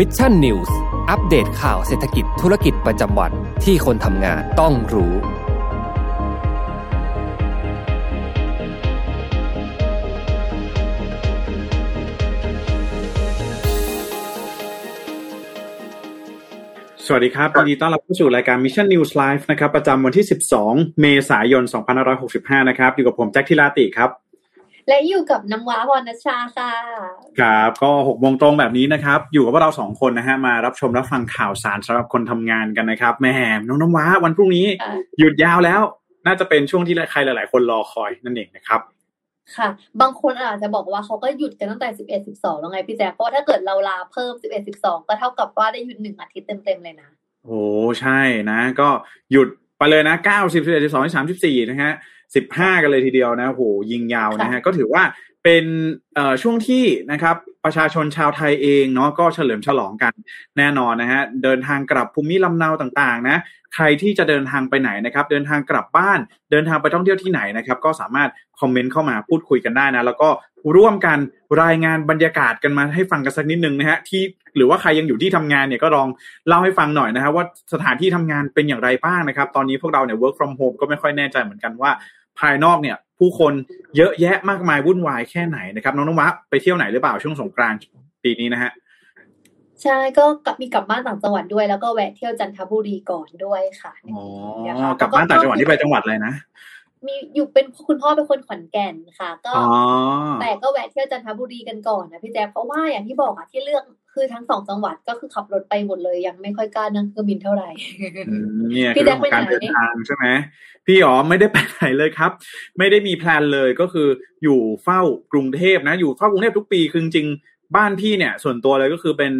Mission News อัปเดตข่าวเศรษฐกิจธุรกิจประจำวันที่คนทำงานต้องรู้ สวัสดีครับยินดีต้อนรับเข้าสู่รายการ Mission News Live นะครับ ประจำวันที่ 12 เมษายน 2565 นะครับ อยู่กับผมแจ็คทิลาติครับ และอยู่กับน้ำว้าพรณชาค่ะ ครับก็6โมงตรงแบบนี้นะครับ อยู่กับพวกเราสองคนนะฮะมารับชมรับฟังข่าวสารสำหรับคนทำงานกันนะครับแหม่น้องน้ำว้าวันพรุ่งนี้ค่ะหยุดยาวแล้ว น่าจะเป็นช่วงที่ใครหลาย ๆ คนรอคอยนั่นเองนะครับค่ะ บางคนอาจจะบอกว่าเขาก็หยุดกันตั้งแต่สิบเอ็ดสิบสองแล้วไงพี่แจ๊คเพราะว่าถ้าเกิดเราลาเพิ่มสิบเอ็ดสิบสองก็เท่ากับว่าได้หยุดหนึ่งอาทิตย์เต็มๆเลยนะโอ้ใช่นะ ก็หยุดไปเลยนะเก้าสิบสิบเอ็ดสิบสองสามสิบสี่นะฮะสิบห้ากันเลยทีเดียวนะโหยิงยาวนะฮะก็ถือว่าเป็นเอ่อช่วงที่นะครับประชาชนชาวไทยเองเนาะก็เฉลิมฉลองกันแน่นอนนะฮะเดินทางกลับภูมิลำเนาต่างๆนะ ใครที่จะเดินทางไปไหนนะครับเดินทางกลับบ้านเดินทางไปท่องเที่ยวที่ไหนนะครับก็สามารถคอมเมนต์เข้ามาพูดคุยกันได้นะแล้วก็ร่วมกันรายงานบรรยากาศกันมาให้ฟังกันสักนิดนึงนะฮะที่หรือว่าใครยังอยู่ที่ทำงานเนี่ยก็ลองเล่าให้ฟังหน่อยนะครับว่าสถานที่ทำงานเป็นอย่างไรบ้างนะครับ ตอนนี้พวกเราเนี่ย work from home ก็ไม่ค่อยแน่ใจเหมือนกันว่า ภายนอกเนี่ย ผู้คนเยอะแยะมากมายวุ่นวายแค่ไหนนะครับ น้องน้องวัดไปเที่ยวไหนหรือเปล่าช่วงสงกรานต์ปีนี้นะฮะ ใช่ ก็กลับมีกลับบ้านต่างจังหวัดด้วย แล้วก็แวะเที่ยวจันทบุรีก่อนด้วยค่ะอ๋อนะคะกลับบ้านต่างจังหวัดที่ไปจังหวัดอะไรนะมีอยู่เป็นคุณพ่อเป็นคนขอนแก่นค่ะ ก็อ๋อแต่ก็แวะเที่ยวจันทบุรีกันก่อนนะพี่แจ๊คเพราะว่าอย่างที่บอกอะที่เลือกคือทั้งสองจังหวัดก็คือขับรถไปหมดเลยยังไม่ค่อยกล้านั่งเครื่องบินเท่าไหร่อืมเนี่ยพี่คือเรื่องของแจ็การคไปไหนเดินทางใช่ไหมพี่อ๋อไม่ได้ไปไหนเลยครับ ไม่ได้มีแพลนเลยก็คืออยู่เฝ้ากรุงเทพนะ อยู่เฝ้ากรุงเทพทุกปีคือจริงๆบ้านพี่เนี่ย ส่วนตัวเลยก็คือเป็น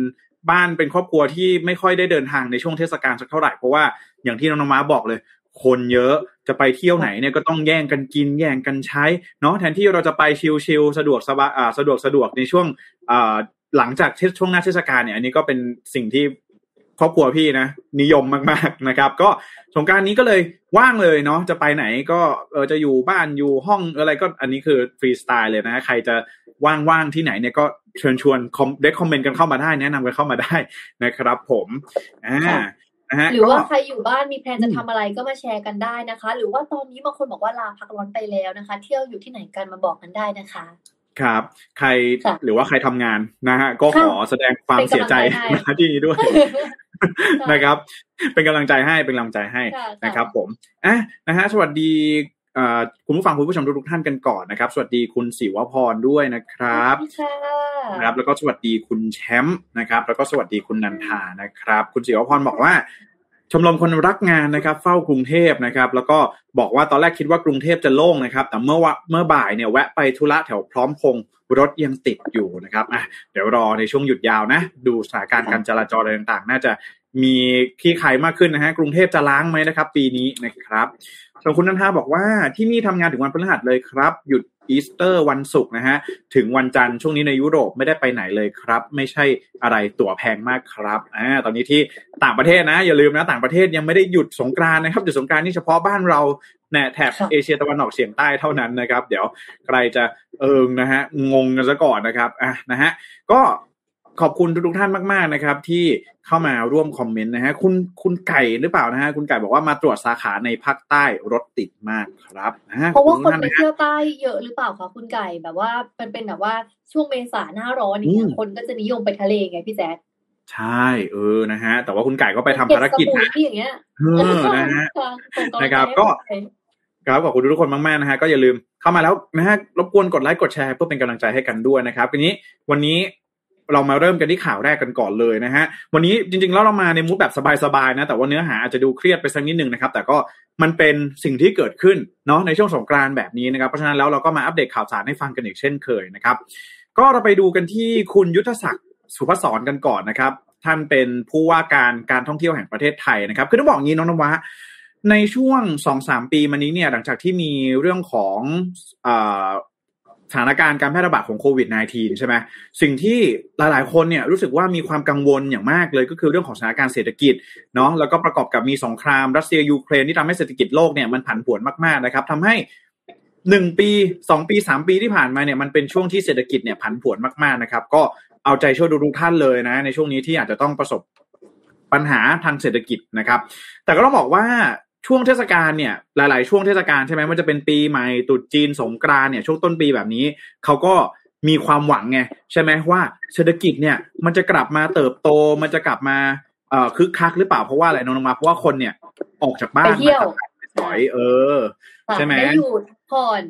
บ้านเป็นครอบครัวที่ไม่ค่อยได้เดินทางในช่วงเทศกาลสักเท่าไหร่เพราะว่าอย่างที่น้องนม้าบอกเลย คนเยอะจะไปเที่ยวไหนเนี่ยก็ต้องแย่งกันกินแย่งกันใช้เนาะแทนที่เราจะไปชิลๆสะดวกสบายอ่าสะดวกสะดวกในช่วงอ่าหลังจากเทศช่วงหน้าเทศกาลเนี่ยอันนี้ก็เป็นสิ่งที่ ครอบครัวพี่นะนิยมมากๆนะครับ ก็สงกรารนี้ก็เลยว่างเลยเนาะจะไปไหนก็เออจะอยู่บ้านอยู่ห้องอะไรก็อันนี้คือฟรีสไตล์เลยนะใครจะว่างๆที่ไหนเนี่ยก็เชิญชวนคอมได้คอมเมนต์กันเข้ามาได้ แนะนำกันเข้ามาได้นะครับ ผมอ่าค่ะนะฮะหรือว่าก็ใครอยู่บ้านมีแพลนจะทำอะไรก็มาแชร์กันได้นะคะ หรือว่าตอนนี้บางคนบอกว่าลาพักร้อนไปแล้วนะคะ เที่ยวอยู่ที่ไหนกันมาบอกกันได้นะคะครับ ใครค่ะหรือว่าใครทำงานนะฮะก็ขอแสดงความเป็นเสียกำลังใจใจให้นะที่นี้ด้วย นะครับ เป็นกำลังใจให้เป็นกำลังใจให้ค่ะนะครับ ผมอะนะฮะสวัสดีเอ่อคุณผู้ฟังคุณผู้ชมทุกๆท่านกันก่อนนะครับ สวัสดีคุณศิวพรด้วยนะครับสวัสดีค่ะนะครับ แล้วก็สวัสดีคุณแชมป์นะครับ แล้วก็สวัสดีคุณนันทานะครับ คุณศิวพรบอกว่า ชมรมคนรักงานนะครับ เฝ้ากรุงเทพนะครับ แล้วก็บอกว่าตอนแรกคิดว่ากรุงเทพจะโล่งนะครับ แต่เมื่อวะเมื่อบ่ายเนี่ยแวะไปธุระแถวพร้อมพงษ์รถยังติดอยู่นะครับอะเดี๋ยวรอในช่วงหยุดยาวนะ ดูสถานการณ์การจราจรอะไรต่างๆ น่าจะมีคลี่คลายมากขึ้นนะฮะกรุงเทพจะร้างไหมนะครับ ปีนี้นะครับส่วนคุณนันทาบอกว่าที่นี่ทำงานถึงวันพฤหัสเลยครับ หยุด อีสเตอร์วันศุกร์นะฮะ ถึงวันจันทร์ช่วงนี้ในยุโรปไม่ได้ไปไหนเลยครับ ไม่ใช่อะไรตั๋วแพงมากครับอ่าตอนนี้ที่ต่างประเทศนะ อย่าลืมนะ ต่างประเทศยังไม่ได้หยุดสงกรานต์นะครับหยุดสงกรานต์นี่เฉพาะบ้านเราแนแถบค่ะเอเชียตะวันออกเฉียงใต้เท่านั้นนะครับ เดี๋ยวใครจะเอิงนะฮะงงกันซะก่อนนะครับอะนะฮะก็ ขอบคุณทุกๆท่านมากๆนะครับ ที่เข้ามาร่วมคอมเมนต์นะฮะคุณคุณไก่หรือเปล่านะฮะคุณไก่บอกว่ามาตรวจสาขาในภาคใต้รถติดมากครับนะฮะเพราะว่าขอบคนณไปทุกท่เที่ยวใต้เยอะหรือเปล่าคะคุณไก่แบบว่ามันเป็นแบบว่าช่วงเมษาหน้าร้อนอย่างเงี้อืยมคนก็จะนิยมไปทะเลไงพี่แจ๊คใช่เออนะฮะแต่ว่าคุณไก่ก็ไปทำภารกิจเบสนะมุยอย่างเงี้ยเออนะฮะค่ะส่งกำลังใจนะครับให้ก็ไปครับขอบคุณทุกคนมากๆนะฮะก็อย่าลืมเข้ามาแล้วนะฮะรบกวนกดไลค์กดแชร์เพื่อเป็นกำลังใจให้กันด้วยนะครับทีนี้วันนี้ เรามาเริ่มกันที่ข่าวแรกกันก่อนเลยนะฮะ วันนี้จริงๆแล้วเรามาในมูดแบบสบายๆนะ แต่ว่าเนื้อหาอาจจะดูเครียดไปสักนิดหนึ่งนะครับ แต่ก็มันเป็นสิ่งที่เกิดขึ้นเนาะในช่วงสงกรานแบบนี้นะครับ เพราะฉะนั้นแล้วเราก็มาอัปเดตข่าวสารให้ฟังกันอีกเช่นเคยนะครับ ก็เราไปดูกันที่คุณยุทธศักดิ์สุภศรกันก่อนนะครับ ท่านเป็นผู้ว่าการการท่องเที่ยวแห่งประเทศไทยนะครับ คือต้องบอกงี้น้องนวะในช่วงสองสามปีมานี้เนี่ยหลังจากที่มีเรื่องของอ ถานการณ์การแพร่ระบาดของโควิด -19 ใช่ไหมสิ่งที่หลายๆ คนเนี่ยรู้สึกว่ามีความกังวลอย่างมากเลยก็คือเรื่องของสถานการณ์เศรษฐกิจเนาะแล้วก็ประกอบกับมีสงครามรัสเซียยูเครนที่ทำให้เศรษฐกิจโลกเนี่ยมันผันผวนมากๆนะครับทำให้หนึ่งปีสองปีสามปีที่ผ่านมาเนี่ยมันเป็นช่วงที่เศรษฐกิจเนี่ยผันผวนมากๆนะครับ ก็เอาใจช่วยทุกท่านเลยนะ ในช่วงนี้ที่อาจจะต้องประสบปัญหาทางเศรษฐกิจนะครับ แต่ก็ต้องบอกว่า ช่วงเทศกาลเนี่ยหลาย ๆ ช่วงเทศกาลใช่ไหมมันจะเป็นปีใหม่ตรุษจีนสงกรานต์เนี่ยช่วงต้นปีแบบนี้เขาก็มีความหวังไงใช่ไหมว่าเศรษฐกิจเนี่ยมันจะกลับมาเติบโตมันจะกลับมาเอ่อคึกคักหรือเปล่าเพราะว่าอะไรน้องมาเพราะว่าคนเนี่ยออกจากบ้านไปเที่ยวมาจากสอยเออ ใช่ไหมได้หยุดผ่อน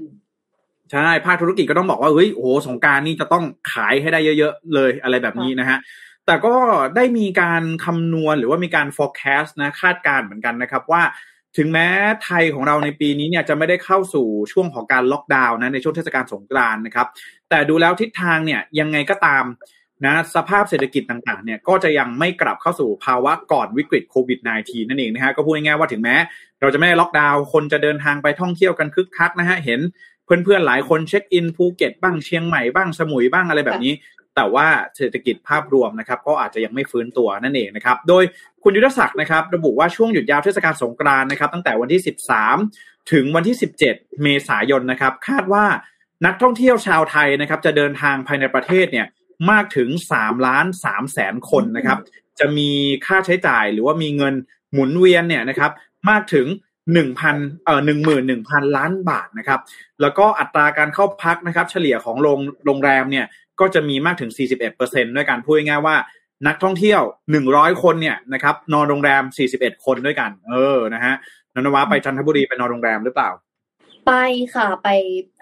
ใช่ภาคธุรกิจก็ต้องบอกว่าเฮ้ยโอ้โหสงกรารนี่จะต้องขายให้ได้เยอะ ๆ เลยอะไรแบบนี้นะฮะแต่ก็ได้มีการคำนวณหรือว่ามีการ forecast นะคาดการณ์เหมือนกันนะครับว่า ถึงแม้ไทยของเราในปีนี้เนี่ยจะไม่ได้เข้าสู่ช่วงของการล็อกดาวน์นะในช่วงเทศกาลสงกรานต์นะครับ แต่ดูแล้วทิศทางเนี่ยยังไงก็ตามนะสภาพเศรษฐกิจต่างๆเนี่ยก็จะยังไม่กลับเข้าสู่ภาวะก่อนวิกฤตโควิด -19 นั่นเองนะฮะก็พูดง่ายๆว่าถึงแม้ เราจะไม่ได้ล็อกดาวน์คนจะเดินทางไปท่องเที่ยวกันคึกคักนะฮะเห็นเพื่อนๆหลายคนเช็คอินภูเก็ตบ้างเชียงใหม่บ้างสมุยบ้างอะไรแบบนี้ แต่ว่าเศรษฐกิจภาพรวมนะครับก็อาจจะยังไม่ฟื้นตัวนั่นเองนะครับ โดยคุณยุทธศักดิ์นะครับ ระบุว่าช่วงหยุดยาวเทศกาลสงกรานต์นะครับ ตั้งแต่วันที่ 13 ถึงวันที่ 17 เมษายนนะครับ คาดว่านักท่องเที่ยวชาวไทยนะครับ จะเดินทางภายในประเทศเนี่ยมากถึง3ล้าน3แสนคนนะครับ จะมีค่าใช้จ่ายหรือว่ามีเงินหมุนเวียนเนี่ยนะครับ มากถึง หนึ่งพันเอ่อหนึ่งหมื่นหนึ่งพันล้านบาทนะครับ แล้วก็อัตราการเข้าพักนะครับ เฉลี่ยของโรงโรงแรมเนี่ยก็จะมีมากถึง 41%ด้วยกันพูดง่ายๆว่านักท่องเที่ยว 100 คนเนี่ยนะครับนอนโรงแรม 41 คนด้วยกัน เออนะฮะนนวาไปจันทบุรีไปนอนโรงแรมหรือเปล่า ไปค่ะไป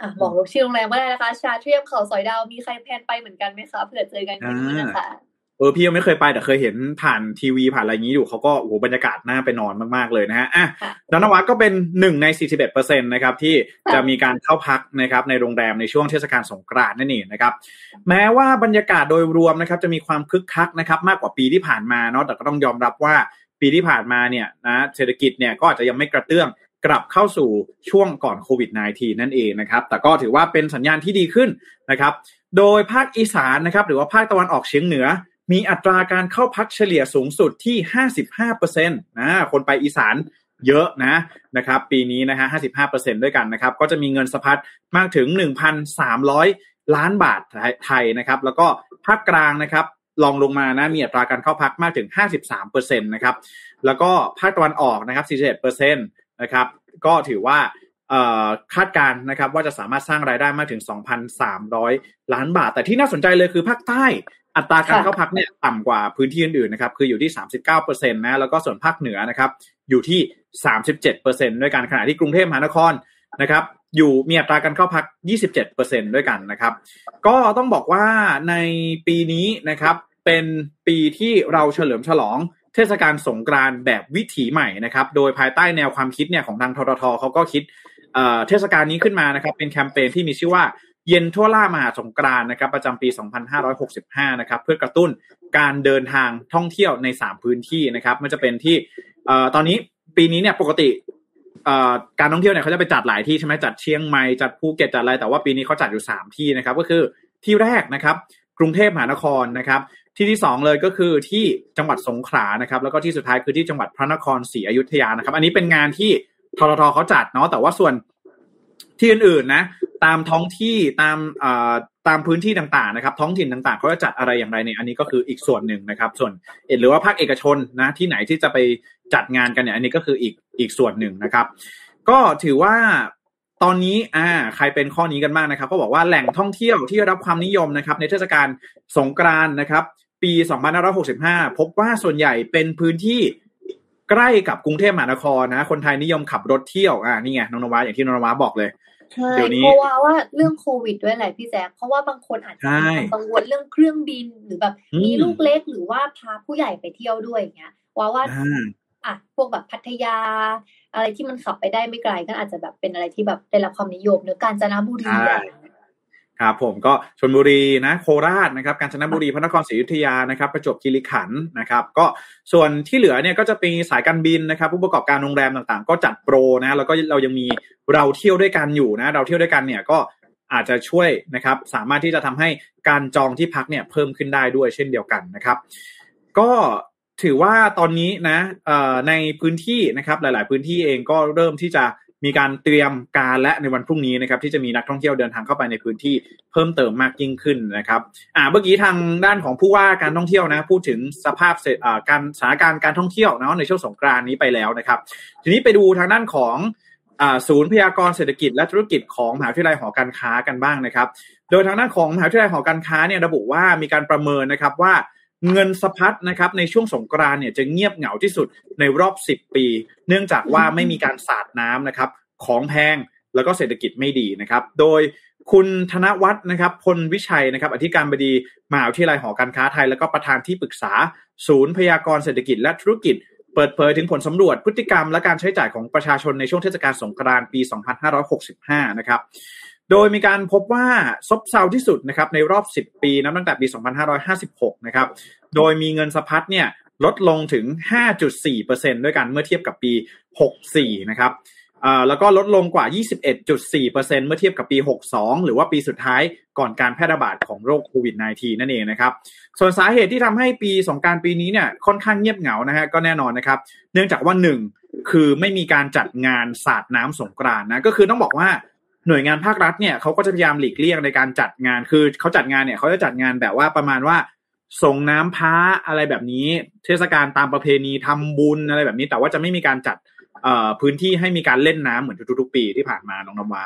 อะบอกชื่อโรงแรมก็ได้นะคะ ชาเทียมเขาสอยดาวมีใครแพลนไปเหมือนกันไหมคะเผื่อเจอกันที่นี่นะคะเออพี่ยังไม่เคยไปแต่เคยเห็นผ่านทีวีผ่านอะไรอย่างนี้อยู่เขาก็โอ้โหบรรยากาศน่าไปนอนมากๆเลยนะฮะอะค่ะนนวัดก็เป็นหนึ่งใน 41%นะครับที่จะมีการเข้าพักนะครับในโรงแรมในช่วงเทศกาลสงกรานต์นั่นเองนะครับแม้ว่าบรรยากาศโดยรวมนะครับจะมีความคึกคักนะครับมากกว่าปีที่ผ่านมาเนาะแต่ก็ต้องยอมรับว่าปีที่ผ่านมาเนี่ยนะเศรษฐกิจเนี่ยก็อาจจะยังไม่กระเตื้องกลับเข้าสู่ช่วงก่อนโควิด -19 นั่นเองนะครับแต่ก็ถือว่าเป็นสัญญาณที่ดีขึ้นนะครับโดยภาคอีสานนะครับหรือว่าภาคตะวันออกเฉียงเหนือ มีอัตราการเข้าพักเฉลี่ยสูงสุดที่ 55%นะคนไปอีสานเยอะนะนะครับ ปีนี้นะฮะ 55%ด้วยกันนะครับ ก็จะมีเงินสะพัดมากถึง 1,300 ล้านบาทไทยนะครับ แล้วก็ภาคกลางนะครับลองลงมานะมีอัตราการเข้าพักมากถึง 53%นะครับ แล้วก็ภาคตะวันออกนะครับ 41%นะครับ ก็ถือว่า คาดการณ์นะครับว่าจะสามารถสร้างรายได้มากถึง 2,300 ล้านบาท แต่ที่น่าสนใจเลยคือภาคใต้อัตราการค่ะเข้าพักเนี่ยต่ำกว่าพื้นที่อื่นๆนะครับคืออยู่ที่ 39%นะแล้วก็ส่วนภาคเหนือนะครับอยู่ที่ 37%ด้วยกันขณะที่กรุงเทพมหานครนะครับอยู่มีอัตราการเข้าพัก 27%ด้วยกันนะครับ ก็ต้องบอกว่าในปีนี้นะครับเป็นปีที่เราเฉลิมฉลองเทศกาลสงกรานต์แบบวิถีใหม่นะครับ โดยภายใต้แนวความคิดเนี่ยของทางทททเขาก็คิด เทศกาลนี้ขึ้นมานะครับเป็นแคมเปญที่มีชื่อว่าเย็นทั่วล่ามหาสงกรานนะครับประจำปี 2565 นะครับเพื่อกระตุ้นการเดินทางท่องเที่ยวใน 3 พื้นที่นะครับมันจะเป็นที่ตอนนี้ปีนี้เนี่ยปกติการท่องเที่ยวเนี่ยเขาจะไปจัดหลายที่ใช่ไหมจัดเชียงใหม่จัดภูเก็ตจัดอะไรแต่ว่าปีนี้เขาจัดอยู่ 3 ที่นะครับก็คือที่แรกนะครับกรุงเทพมหานครนะครับที่ที่สองเลยก็คือที่จังหวัดสงขลานะครับแล้วก็ที่สุดท้ายคือที่จังหวัดพระนครศรีอยุธยานะครับ อันนี้เป็นงานที่ ทททเขาจัดเนาะแต่ว่าส่วนที่อื่นๆนะ ตามท้องที่ตามตามพื้นที่ต่างๆนะครับ ท้องถิ่นต่างๆเขาจะจัดอะไรอย่างไรเนี่ยอันนี้ก็คืออีกส่วนหนึ่งนะครับ ส่วนเอหรือว่าภาคเอกชนนะที่ไหนที่จะไปจัดงานกันเนี่ยอันนี้ก็คืออีกอีกส่วนหนึ่งนะครับ ก็ถือว่าตอนนี้อ่าใครเป็นข้อนี้กันบ้างนะครับ ก็บอกว่าแหล่งท่องเที่ยวที่รับความนิยมนะครับ ในเทศกาลสงกรานนะครับ ปี 2565 พบว่าส่วนใหญ่เป็นพื้นที่ ใกล้กับกรุงเทพมหานครนะ คนไทยนิยมขับรถเที่ยวอ่านี่ไงน้องนวาอย่างที่น้องนวาบอกเลยใช่เดี๋ยวนี้เพราะว่าว่าเรื่องโควิดด้วยแหละพี่แจ๊คเพราะว่าบางคนอาจจะใช่มีความกังวลเรื่องเครื่องบินหรือแบบอืมมีลูกเล็กหรือว่าพาผู้ใหญ่ไปเที่ยวด้วยอย่างเงี้ยว่าว่าอ่าอะพวกแบบพัทยา อะไรที่มันขับไปได้ไม่ไกลก็อาจจะแบบเป็นอะไรที่แบบได้รับความนิยมเนื้อะกาญจนบุรี ครับผมก็ชนบุรีนะโคราชนะครับกาญจนบุรีพระนครศรีอยุธยานะครับประจวบคีรีขันธ์นะครับก็ส่วนที่เหลือเนี่ยก็จะเป็นสายการบินนะครับผู้ประกอบการโรงแรมต่างๆ ก็จัดโปรนะแล้วก็เรายังมีเราเที่ยวด้วยกันอยู่นะเราเที่ยวด้วยกันเนี่ยก็อาจจะช่วยนะครับสามารถที่จะทำให้การจองที่พักเนี่ยเพิ่มขึ้นได้ด้วยเช่นเดียวกันนะครับ ก็ถือว่าตอนนี้นะในพื้นที่นะครับหลาย ๆ พื้นที่เองก็เริ่มที่จะ มีการเตรียมการและในวันพรุ่งนี้นะครับที่จะมีนักท่องเที่ยวเดินทางเข้าไปในพื้นที่เพิ่มเติมมากยิ่งขึ้นนะครับอ่าเมื่อกี้ทางด้านของผู้ว่าการท่องเที่ยวนะพูดถึงสภาพเศรษฐอ่าการสถานการณ์การท่องเที่ยวเนาะในช่วงสงกรานนี้ไปแล้วนะครับ ทีนี้ไปดูทางด้านของอ่าศูนย์พยากรเศรษฐกิจและธุรกิจของมหาวิทยาลัยหอการค้ากันบ้างนะครับ โดยทางด้านของมหาวิทยาลัยหอการค้าเนี่ยระบุว่ามีการประเมินนะครับว่า เงินสะพัดนะครับในช่วงสงกรานต์เนี่ยจะเงียบเหงาที่สุดในรอบ 10 ปี เนื่องจากว่าไม่มีการสาดน้ำนะครับ ของแพงแล้วก็เศรษฐกิจไม่ดีนะครับ โดยคุณธนวัฒน์นะครับพลวิชัยนะครับ อธิการบดีมหาวิทยาลัยหอการค้าไทย แล้วก็ประธานที่ปรึกษา ศูนย์พยากรเศรษฐกิจและธุรกิจ เปิดเผยถึงผลสำรวจพฤติกรรมและการใช้จ่ายของประชาชนในช่วงเทศกาลสงกรานต์ปี 2565 นะครับ โดยมีการพบว่าซบเซาที่สุดนะครับในรอบ 10 ปีนับตั้งแต่ปี 2556 นะครับ โดยมีเงินสะพัดเนี่ยลดลงถึง 5.4%ด้วยกันเมื่อเทียบกับปี 64 นะครับแล้วก็ลดลงกว่า 21.4%เมื่อเทียบกับปี 62 หรือว่าปีสุดท้ายก่อนการแพร่ระบาดของโรคโควิด -19 นั่นเองนะครับ ส่วนสาเหตุที่ทำให้ปีสงการปีนี้เนี่ยค่อนข้างเงียบเหงานะฮะก็แน่นอนนะครับ เนื่องจากว่าหนึ่งคือไม่มีการจัดงานสาดน้ำสงกรานนะก็คือต้องบอกว่า หน่วยงานภาครัฐเนี่ยเขาก็จะพยายามหลีกเลี่ยงในการจัดงานคือเขาจัดงานเนี่ยเขาจะจัดงานแบบว่าประมาณว่าส่งน้ำพระอะไรแบบนี้ เทศกาลตามประเพณีทำบุญอะไรแบบนี้ แต่ว่าจะไม่มีการจัดเอ่อพื้นที่ให้มีการเล่นน้ำเหมือนทุกๆปีที่ผ่านมาน้องน้ำว้า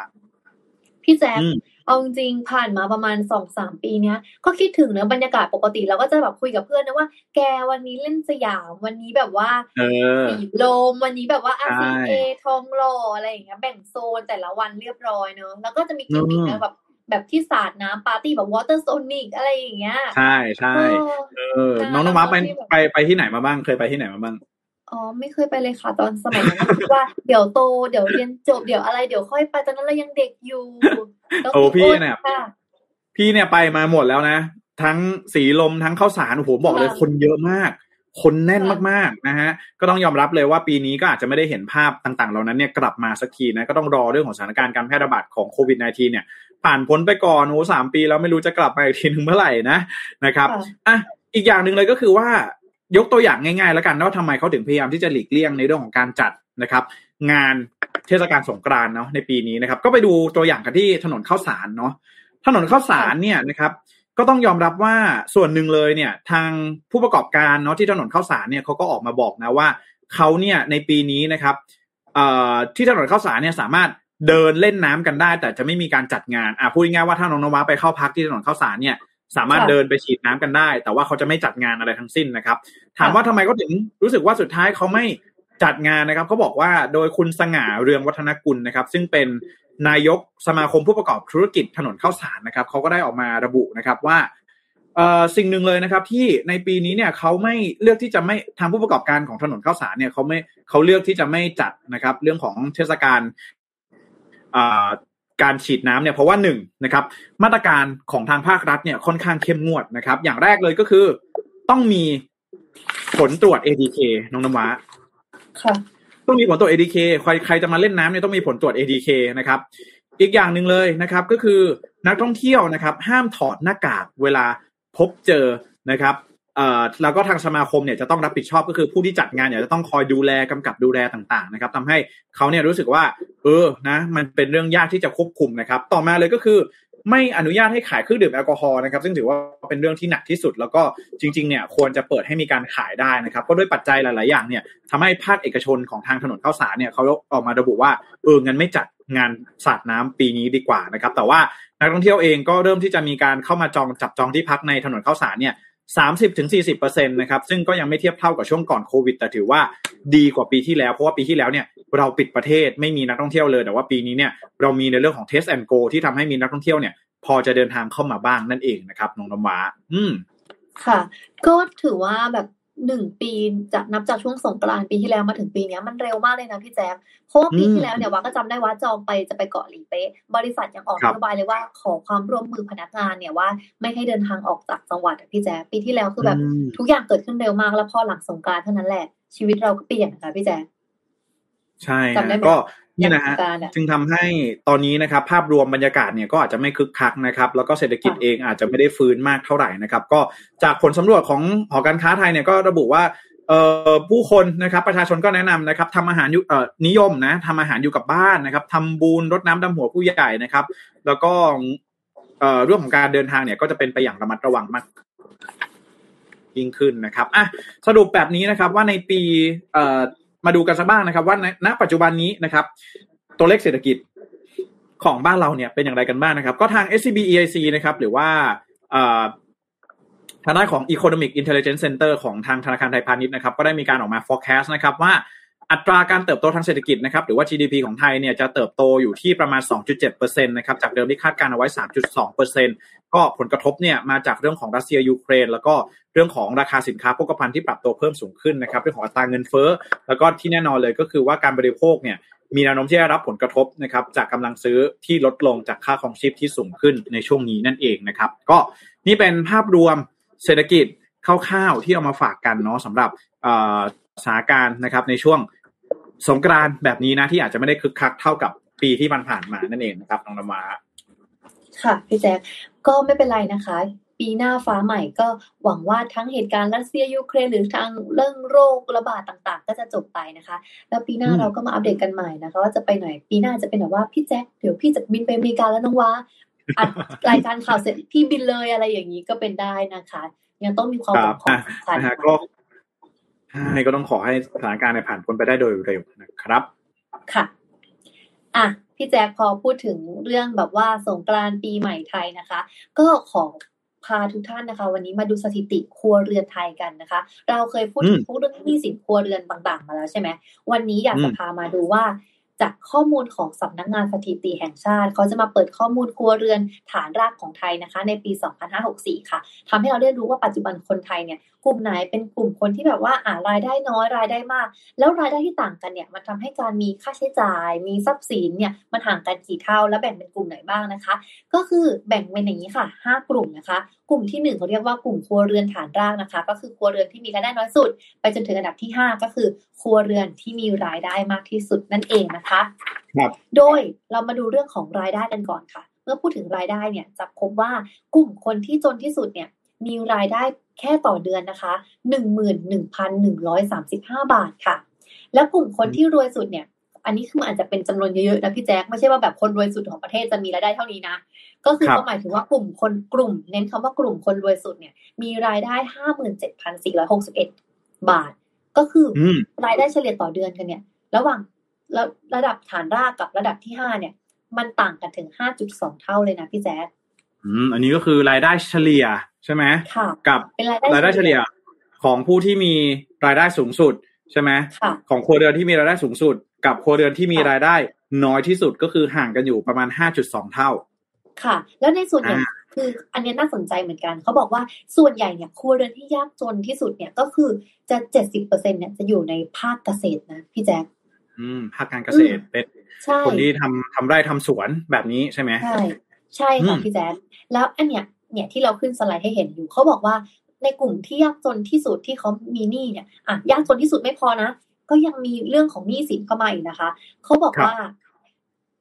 พี่แจ๊คอืม เอาจริงๆผ่านมาประมาณสองสามปีเนี้ย ก็คิดถึงเนอะบรรยากาศปกติเราก็จะแบบคุยกับเพื่อนนะว่า แกวันนี้เล่นสยามวันนี้แบบว่าเออสีลมวันนี้แบบว่าใช่ RCA ทองหล่ออะไรอย่างเงี้ยแบ่งโซนแต่ละวันเรียบร้อยเนอะแล้วก็จะมีกิมมิคอืมนะแบบแบบที่สาดน้ำปาร์ตี้แบบ water sonic อะไรอย่างเงี้ย ใช่ใช่เออเออน้องน้ำว้าไปที่แบบไปไปที่ไหนมาบ้าง เคยไปที่ไหนมาบ้าง อ๋อ ไม่เคยไปเลยค่ะ ตอนสมัยนั้นคิดว่าเดี๋ยวโตเดี๋ยวเรียนจบเดี๋ยวอะไรเดี๋ยวค่อยไปตอนนั้นเรายังเด็กอยู่แล้วโอ้พี่เนี่ยค่ะพี่เนี่ยไปมาหมดแล้วนะ ทั้งสีลมทั้งข้าวสารโอ้โหบอกเลยค่ะคนเยอะมาก คนแน่นค่ะมากๆนะฮะก็ต้องยอมรับเลยว่าปีนี้ก็อาจจะไม่ได้เห็นภาพต่างๆ เหล่านั้นเนี่ยกลับมาสักทีนะก็ต้องรอเรื่องของสถานการณ์การแพร่ระบาดของโควิด -19 เนี่ย ผ่านพ้นไปก่อนโอ้สามปีแล้วไม่รู้จะกลับมาอีกทีนึงเมื่อไหร่นะนะครับค่ะอะอีกอย่างหนึ่งเลยก็คือว่า ยกตัวอย่างง่ายๆ แล้วกันว่าทำไมเขาถึงพยายามที่จะหลีกเลี่ยงในเรื่องของการจัดนะครับ งานเทศกาลสงกรานต์เนาะในปีนี้นะครับ ก็ไปดูตัวอย่างกันที่ถนนข้าวสารเนาะถนนข้าวสารเนี่ยนะครับ ก็ต้องยอมรับว่าส่วนหนึ่งเลยเนี่ย ทางผู้ประกอบการเนาะที่ถนนข้าวสารเนี่ยเขาก็ออกมาบอกนะว่าเขาเนี่ยในปีนี้นะครับที่ถนนข้าวสารเนี่ยสามารถเดินเล่นน้ำกันได้ แต่จะไม่มีการจัดงานอะพูดง่ายๆว่าถ้าน้องนวาไปเข้าพักที่ถนนข้าวสารเนี่ย สามารถค่ะเดินไปฉีดน้ำกันได้ แต่ว่าเขาจะไม่จัดงานอะไรทั้งสิ้นนะครับ ถามว่าทำไมเขาถึงรู้สึกว่าสุดท้ายเขาไม่จัดงานนะครับเขาบอกว่าโดยคุณสง่าเรืองวัฒนกุลนะครับ ซึ่งเป็นนายกสมาคมผู้ประกอบธุรกิจถนนข้าวสารนะครับเขาก็ได้ออกมาระบุนะครับว่าเอ่อสิ่งหนึ่งเลยนะครับที่ในปีนี้เนี่ยเขาไม่เลือกที่จะไม่ทางผู้ประกอบการของถนนข้าวสารเนี่ยเขาไม่เขาเลือกที่จะไม่จัดนะครับ เรื่องของเทศกาลอ่า การฉีดน้ำเนี่ยเพราะว่าหนึ่งนะครับ มาตรการของทางภาครัฐเนี่ยค่อนข้างเข้มงวดนะครับ อย่างแรกเลยก็คือต้องมีผลตรวจ ADK น้องน้ำว้าค่ะต้องมีผลตรวจ ADK ใครใครจะมาเล่นน้ำเนี่ยต้องมีผลตรวจ ADK นะครับ อีกอย่างหนึ่งเลยนะครับ ก็คือนักท่องเที่ยวนะครับ ห้ามถอดหน้ากากเวลาพบเจอนะครับเอ่อ แล้วก็ทางสมาคมเนี่ยจะต้องรับผิดชอบก็คือผู้ที่จัดงานเนี่ยจะต้องคอยดูแลกำกับดูแลต่างๆนะครับทำให้เขาเนี่ยรู้สึกว่า เออนะมันเป็นเรื่องยากที่จะควบคุมนะครับ ต่อมาเลยก็คือไม่อนุญาตให้ขายเครื่องดื่มแอลกอฮอล์นะครับ ซึ่งถือว่าเป็นเรื่องที่หนักที่สุด แล้วก็จริง ๆ เนี่ยควรจะเปิดให้มีการขายได้นะครับ ก็ด้วยปัจจัยหลายๆ อย่างเนี่ยทำให้ภาคเอกชนของทางถนนข้าวสารเนี่ยเขาออกมาระบุว่าเออเงั้นไม่จัดงานสาดน้ำปีนี้ดีกว่านะครับ แต่ว่านักท่องเที่ยวเองก็เริ่มที่จะมีการเข้ามาจองจับจองที่พักในถนนข้าวสารเนี่ย สามสิบถึงสี่สิบเปอร์เซ็นต์นะครับซึ่งก็ยังไม่เทียบเท่ากับช่วงก่อนโควิด แต่ถือว่าดีกว่าปีที่แล้ว เพราะว่าปีที่แล้วเนี่ยเราปิดประเทศไม่มีนักท่องเที่ยวเลย แต่ว่าปีนี้เนี่ยเรามีในเรื่องของ test and go ที่ทำให้มีนักท่องเที่ยวเนี่ยพอจะเดินทางเข้ามาบ้างนั่นเองนะครับน้องน้ำว้าอืมค่ะ ก็ถือว่าแบบ หนึ่งปีจากนับจากช่วงสงกรานต์ปีที่แล้วมาถึงปีเนี้ยมันเร็วมากเลยนะพี่แจ๊คเพราะว่าปีอืมที่แล้วเนี่ยว่าก็จำได้ว่าจองไปจะไปเกาะหลีเป๊ะบริษัทยังออกครันบโยบายเลยว่าขอความร่วมมือพนักงานเนี่ยว่าไม่ให้เดินทางออกจากจังหวัดอะพี่แจ๊คปีที่แล้วคือแบบอืมทุกอย่างเกิดขึ้นเร็วมากแล้วพอหลังสงกรานต์เท่านั้นแหละชีวิตเราก็เปลี่ยนนะคะพี่แจ๊คใช่จำได้ฮะไหมก็ นี่นะฮะสงกรานต์อะจึงทำให้ตอนนี้นะครับ ภาพรวมบรรยากาศเนี่ยก็อาจจะไม่คึกคักนะครับ แล้วก็เศรษฐกิจค่ะเองอาจจะไม่ได้ฟื้นมากเท่าไหร่นะครับ ก็จากผลสำรวจของหอการค้าไทยเนี่ยก็ระบุว่าเอ่อผู้คนนะครับประชาชนก็แนะนำนะครับทำอาหารอยู่เอ่อนิยมนะทำอาหารอยู่กับบ้านนะครับทำบุญรดน้ำดำหัวผู้ใหญ่นะครับ แล้วก็เอ่อเรื่องของการเดินทางเนี่ยก็จะเป็นไปอย่างระมัดระวังมากยิ่งขึ้นนะครับอะสรุปแบบนี้นะครับว่าในปีเอ่อ มาดูกันสักบ้างนะครับ ว่าณปัจจุบันนี้นะครับ ตัวเลขเศรษฐกิจของบ้านเราเนี่ยเป็นอย่างไรกันบ้างนะครับ ก็ทาง SCB EIC นะครับ หรือว่าทางด้านของ Economic Intelligence Center ของทางธนาคารไทยพาณิชย์นะครับ ก็ได้มีการออกมา forecast นะครับว่าอัตราการเติบโตทางเศรษฐกิจนะครับ หรือว่า GDP ของไทยเนี่ยจะเติบโตอยู่ที่ประมาณ 2.7%นะครับ จากเดิมที่คาดการเอาไว้ 3.2% ก็ผลกระทบเนี่ยมาจากเรื่องของรัสเซียยูเครน แล้วก็เรื่องของราคาสินค้าโภคภัณฑ์ที่ปรับตัวเพิ่มสูงขึ้นนะครับเรื่องของอัตราเงินเฟ้อ แล้วก็ที่แน่นอนเลยก็คือว่าการบริโภคเนี่ยมีแนวโน้มที่จะรับผลกระทบนะครับจากกำลังซื้อที่ลดลงจากค่าของชีพที่สูงขึ้นในช่วงนี้นั่นเองนะครับ ก็นี่เป็นภาพรวมเศรษฐกิจคร่าวๆที่เอามาฝากกันเนาะสำหรับสถานการณ์นะครับในช่วงสงกรานแบบนี้นะที่อาจจะไม่ได้คึกคักเท่ากับปีที่มันผ่านมานั่นเองนะครับน้องนมาค่ะพี่แจ๊ค ก็ไม่เป็นไรนะคะ ปีหน้าฟ้าใหม่ก็หวังว่าทั้งเหตุการณ์รัสเซียยูเครนหรือทางเรื่องโรคระบาดต่างๆ ก็จะจบไปนะคะ แล้วปีหน้าเราก็มาอัปเดตกันใหม่นะคะ ว่าจะไปไหนปีหน้าจะเป็นแบบว่าพี่แจ๊คเดี๋ยวพี่จะบินไปอเมริกาแล้วน้องว้าอัดรายการข่าวเสร็จพี่บินเลยอะไรอย่างนี้ก็เป็นได้นะคะ ยังต้องมีความหวังของสายก็ใช่ก็ต้องขอให้สถานการณ์ในผ่านพ้นไปได้โดยเร็วนะครับ ค่ะ อะ พี่แจ๊คพอพูดถึงเรื่องแบบว่าสงกรานต์ปีใหม่ไทยนะคะ ก็ขอพาทุกท่านนะคะ วันนี้มาดูสถิติครัวเรือนไทยกันนะคะ เราเคยพูดถึงพวกเรื่องหนี้สินครัวเรือนต่าง ๆ มาแล้วใช่ไหมวันนี้อยากจะพามาดูว่า จากข้อมูลของสำนักงงานสถิติแห่งชาติ เขาจะมาเปิดข้อมูลครัวเรือนฐานรากของไทยนะคะ ในปี 2564 ค่ะทำให้เราได้รู้ว่าปัจจุบันคนไทยเนี่ยกลุ่มไหนเป็นกลุ่มคนที่แบบว่าอ่ารายได้น้อยรายได้มาก แล้วรายได้ที่ต่างกันเนี่ยมันทำให้การมีค่าใช้จ่าย มีทรัพย์สินเนี่ยมันห่างกันกี่เท่า และแบ่งเป็นกลุ่มไหนบ้างนะคะ ก็คือแบ่งเป็นอย่างนี้ค่ะ 5 กลุ่มนะคะกลุ่มที่1เขาเรียกว่ากลุ่มครัวเรือนฐานรากนะคะ ก็คือครัวเรือนที่มีรายได้น้อยสุด ไปจนถึงอันดับที่ 5 ก็คือครัวเรือนที่มีรายได้มากที่สุดนั่นเองนะคะครับโดยเรามาดูเรื่องของรายได้กันก่อนค่ะ เมื่อพูดถึงรายได้เนี่ยจะพบว่ากลุ่มคนที่จนที่สุดเนี่ยมีรายได้แค่ต่อเดือนนะคะหนึ่งหมื่นหนึ่งพันหนึ่งร้อยสามสิบห้าบาทค่ะ แล้วกลุ่มคนที่รวยสุดเนี่ย อันนี้คือมันอาจจะเป็นจำนวนเยอะๆนะพี่แจ๊คไม่ใช่ว่าแบบคนรวยสุดของประเทศจะมีรายได้เท่านี้นะ ก็คือก็หมายถึงว่ากลุ่มคนกลุ่ม เน้นคำว่ากลุ่มคนรวยสุดเนี่ย มีรายได้ห้าหมื่นเจ็ดพันสี่ร้อยหกสิบเอ็ดบาท ก็คือรายได้เฉลี่ยต่อเดือนกันเนี่ย ระหว่างระดับฐานรากกับระดับที่ห้าเนี่ย มันต่างกันถึงห้าจุดสองเท่าเลยนะพี่แจ๊คอืมอันนี้ก็คือรายได้เฉลี่ยใช่ไหมกับรายได้เฉลี่ยของผู้ที่มีรายได้สูงสุดใช่ไหมของครัวเรือนที่มีรายได้สูงสุด กับครัวเรือนที่มีรายได้น้อยที่สุดก็คือห่างกันอยู่ประมาณห้าจุดสองเท่า ค่ะ แล้วในส่วนใหญ่คืออันนี้น่าสนใจเหมือนกัน เขาบอกว่าส่วนใหญ่เนี่ยครัวเรือนที่ยากจนที่สุดเนี่ยก็คือจะเจ็ดสิบเปอร์เซ็นเนี่ยจะอยู่ในภาคเกษตรนะพี่แจ๊คอืมภาคการเกษตรเป็นคนที่ทำทำไร่ทำสวนแบบนี้ใช่ไหมใช่ใช่ค่ะพี่แจ๊คแล้วอันเนี้ยเนี่ยที่เราขึ้นสไลด์ให้เห็นอยู่เขาบอกว่าในกลุ่มที่ยากจนที่สุดที่เขามีหนี้เนี่ยอะยากจนที่สุดไม่พอนะก็ยังมีเรื่องของหนี้สินเข้ามาอีกนะคะ เขาบอกว่า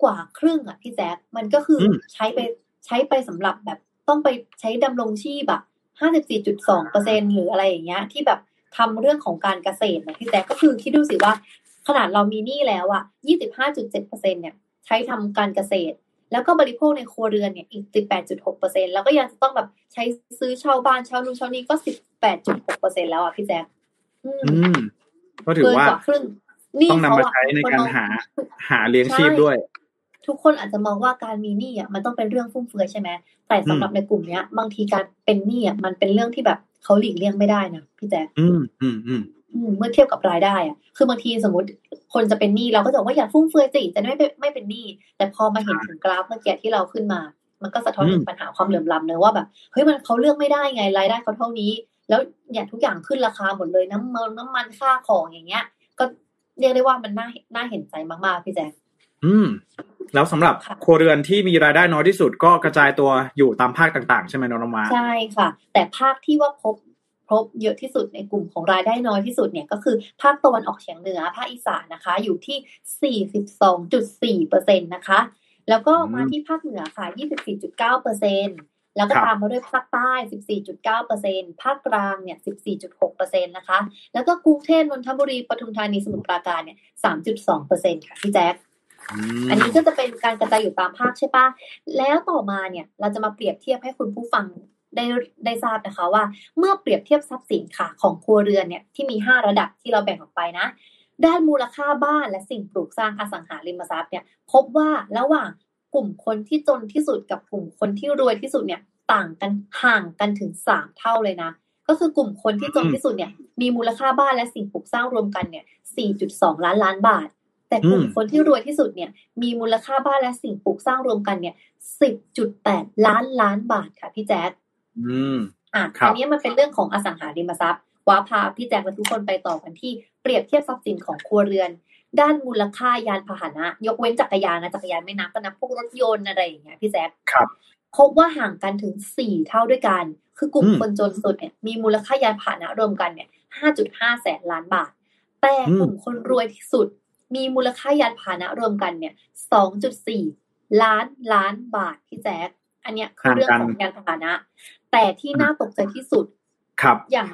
กว่าครึ่งอะพี่แจ๊คมันก็คือใช้ไปใช้ไปสำหรับแบบต้องไปใช้ดำรงชีพแบบห้าสิบสี่จุดสองเปอร์เซ็นหรืออะไรอย่างเงี้ย ที่แบบทำเรื่องของการเกษตรนะพี่แจ๊คก็คือคิดดูสิว่า ขนาดเรามีหนี้แล้วอะยี่สิบห้าจุดเจ็ดเปอร์เซ็นเนี่ยใช้ทำการเกษตร แล้วก็บริโภคในครัวเรือนเนี่ยอีก18.6เปอร์เซ็นแล้วก็ยังจะต้องแบบใช้ซื้อเช่าบ้านเช่านู่นเช่านี้ก็18.6เปอร์เซ็นแล้วอะพี่แจ๊คอืมก็ถือว่าต้องนำมาใช้ในการหาหาเลี้ยงชีพด้วย ทุกคนอาจจะมองว่าการมีหนี้อะมันต้องเป็นเรื่องฟุ่มเฟือยใช่ไหมแต่สำหรับในกลุ่มเนี้ย บางทีการเป็นหนี้อะมันเป็นเรื่องที่แบบเขาหลีกเลี่ยงไม่ได้นะพี่แจ๊คอืมอืมอืมเมื่อเทียบกับรายได้อะคือบางทีสมมติคนจะเป็นหนี้เราก็จะบอกว่าอย่าฟุ่มเฟือยสิจะไม่ไม่เป็นหนี้ แต่พอมาเห็นถึงกราฟเมื่อกี้ที่เราขึ้นมา มันก็สะท้อนถึงปัญหาความเหลื่อมล้ำเนอะว่าแบบเฮ้ยมันเขาเลือกไม่ได้ไงรายได้เขาเท่านี้ แล้วเนี่ยทุกอย่างขึ้นราคาหมดเลยน้ำมันน้ำมันค่าของอย่างเงี้ย ก็เรียกได้ว่ามันน่าน่าเห็นใจมากๆพี่แจ๊คอืม แล้วสำหรับครัวเรือนที่มีรายได้น้อยที่สุดก็กระจายตัวอยู่ตามภาคต่าง ๆ ใช่ไหมน้องมาใช่ค่ะ แต่ภาคที่ว่าพบพบเยอะที่สุดในกลุ่มของรายได้น้อยที่สุดเนี่ยก็คือภาคตะวันออกเฉียงเหนือภาคอีสานนะคะ อยู่ที่ 42.4เปอร์เซ็นตนะคะ แล้วก็มาที่ภาคเหนือค่ะ24.9เปอร์เซ็นแล้วก็ครับตามมาด้วยภาคใต้ 14.9%ภาคกลาง เนี่ย 14.6%นะคะ แล้วก็กรุงเทพนนทบุรี ปทุมธานี สมุทรปราการ เนี่ย 3.2%ค่ะ พี่แจ๊คม อันนี้ก็จะเป็นการกระจายอยู่ตามภาคใช่ปะแล้วต่อมาเนี่ยเราจะมาเปรียบเทียบให้คุณผู้ฟังได้ได้ทราบนะคะว่า เมื่อเปรียบเทียบทรัพย์สินค่ะ ของครัวเรือนเนี่ยที่มี 5 ระดับที่เราแบ่งออกไปนะ ด้านมูลค่าบ้านและสิ่งปลูกสร้างอสังหาริมทรัพย์เนี่ยพบว่าระหว่างกลุ่มคนที่จนที่สุดกับกลุ่มคนที่รวยที่สุดเนี่ยต่างกันห่างกันถึง 3 เท่าเลยนะ ก็คือกลุ่มคนที่จนที่สุดเนี่ยมีมูลค่าบ้านและสิ่งปลูกสร้างรวมกันเนี่ย 4.2 ล้านล้านบาท แต่กลุ่มอืมคนที่รวยที่สุดเนี่ย มีมูลค่าบ้านและสิ่งปลูกสร้างรวมกันเนี่ย10.8ล้านล้านบาทค่ะพี่แจ๊คอืมอะครับอันนี้มันเป็นเรื่องของอสังหาริมทรัพย์ว้าพาพี่แจ๊คและทุกคนไปต่อกันที่เปรียบเทียบทรัพย์สินของครัวเรือน ด้านมูลค่ายานพาหนะ ยกเว้นจักรยานนะจักรยานไม่นับก็นับพวกรถยนต์อะไรอย่างเงี้ยพี่แจ๊คครับพบว่าห่างกันถึงสี่เท่าด้วยกัน คือกลุ่มอืมคนจนสุดเนี่ยมีมูลค่ายานพาหนะรวมกันเนี่ยห้าจุดห้าแสนล้านบาท แต่อืมกลุ่มคนรวยที่สุด มีมูลค่ายานพาหนะรวมกันเนี่ยสองจุดสี่ล้านล้านบาทพี่แจ๊คอันเนี้ยคือเรื่องของยานพาหนะ แต่ที่น่าตกใจที่สุด ครับ อย่าง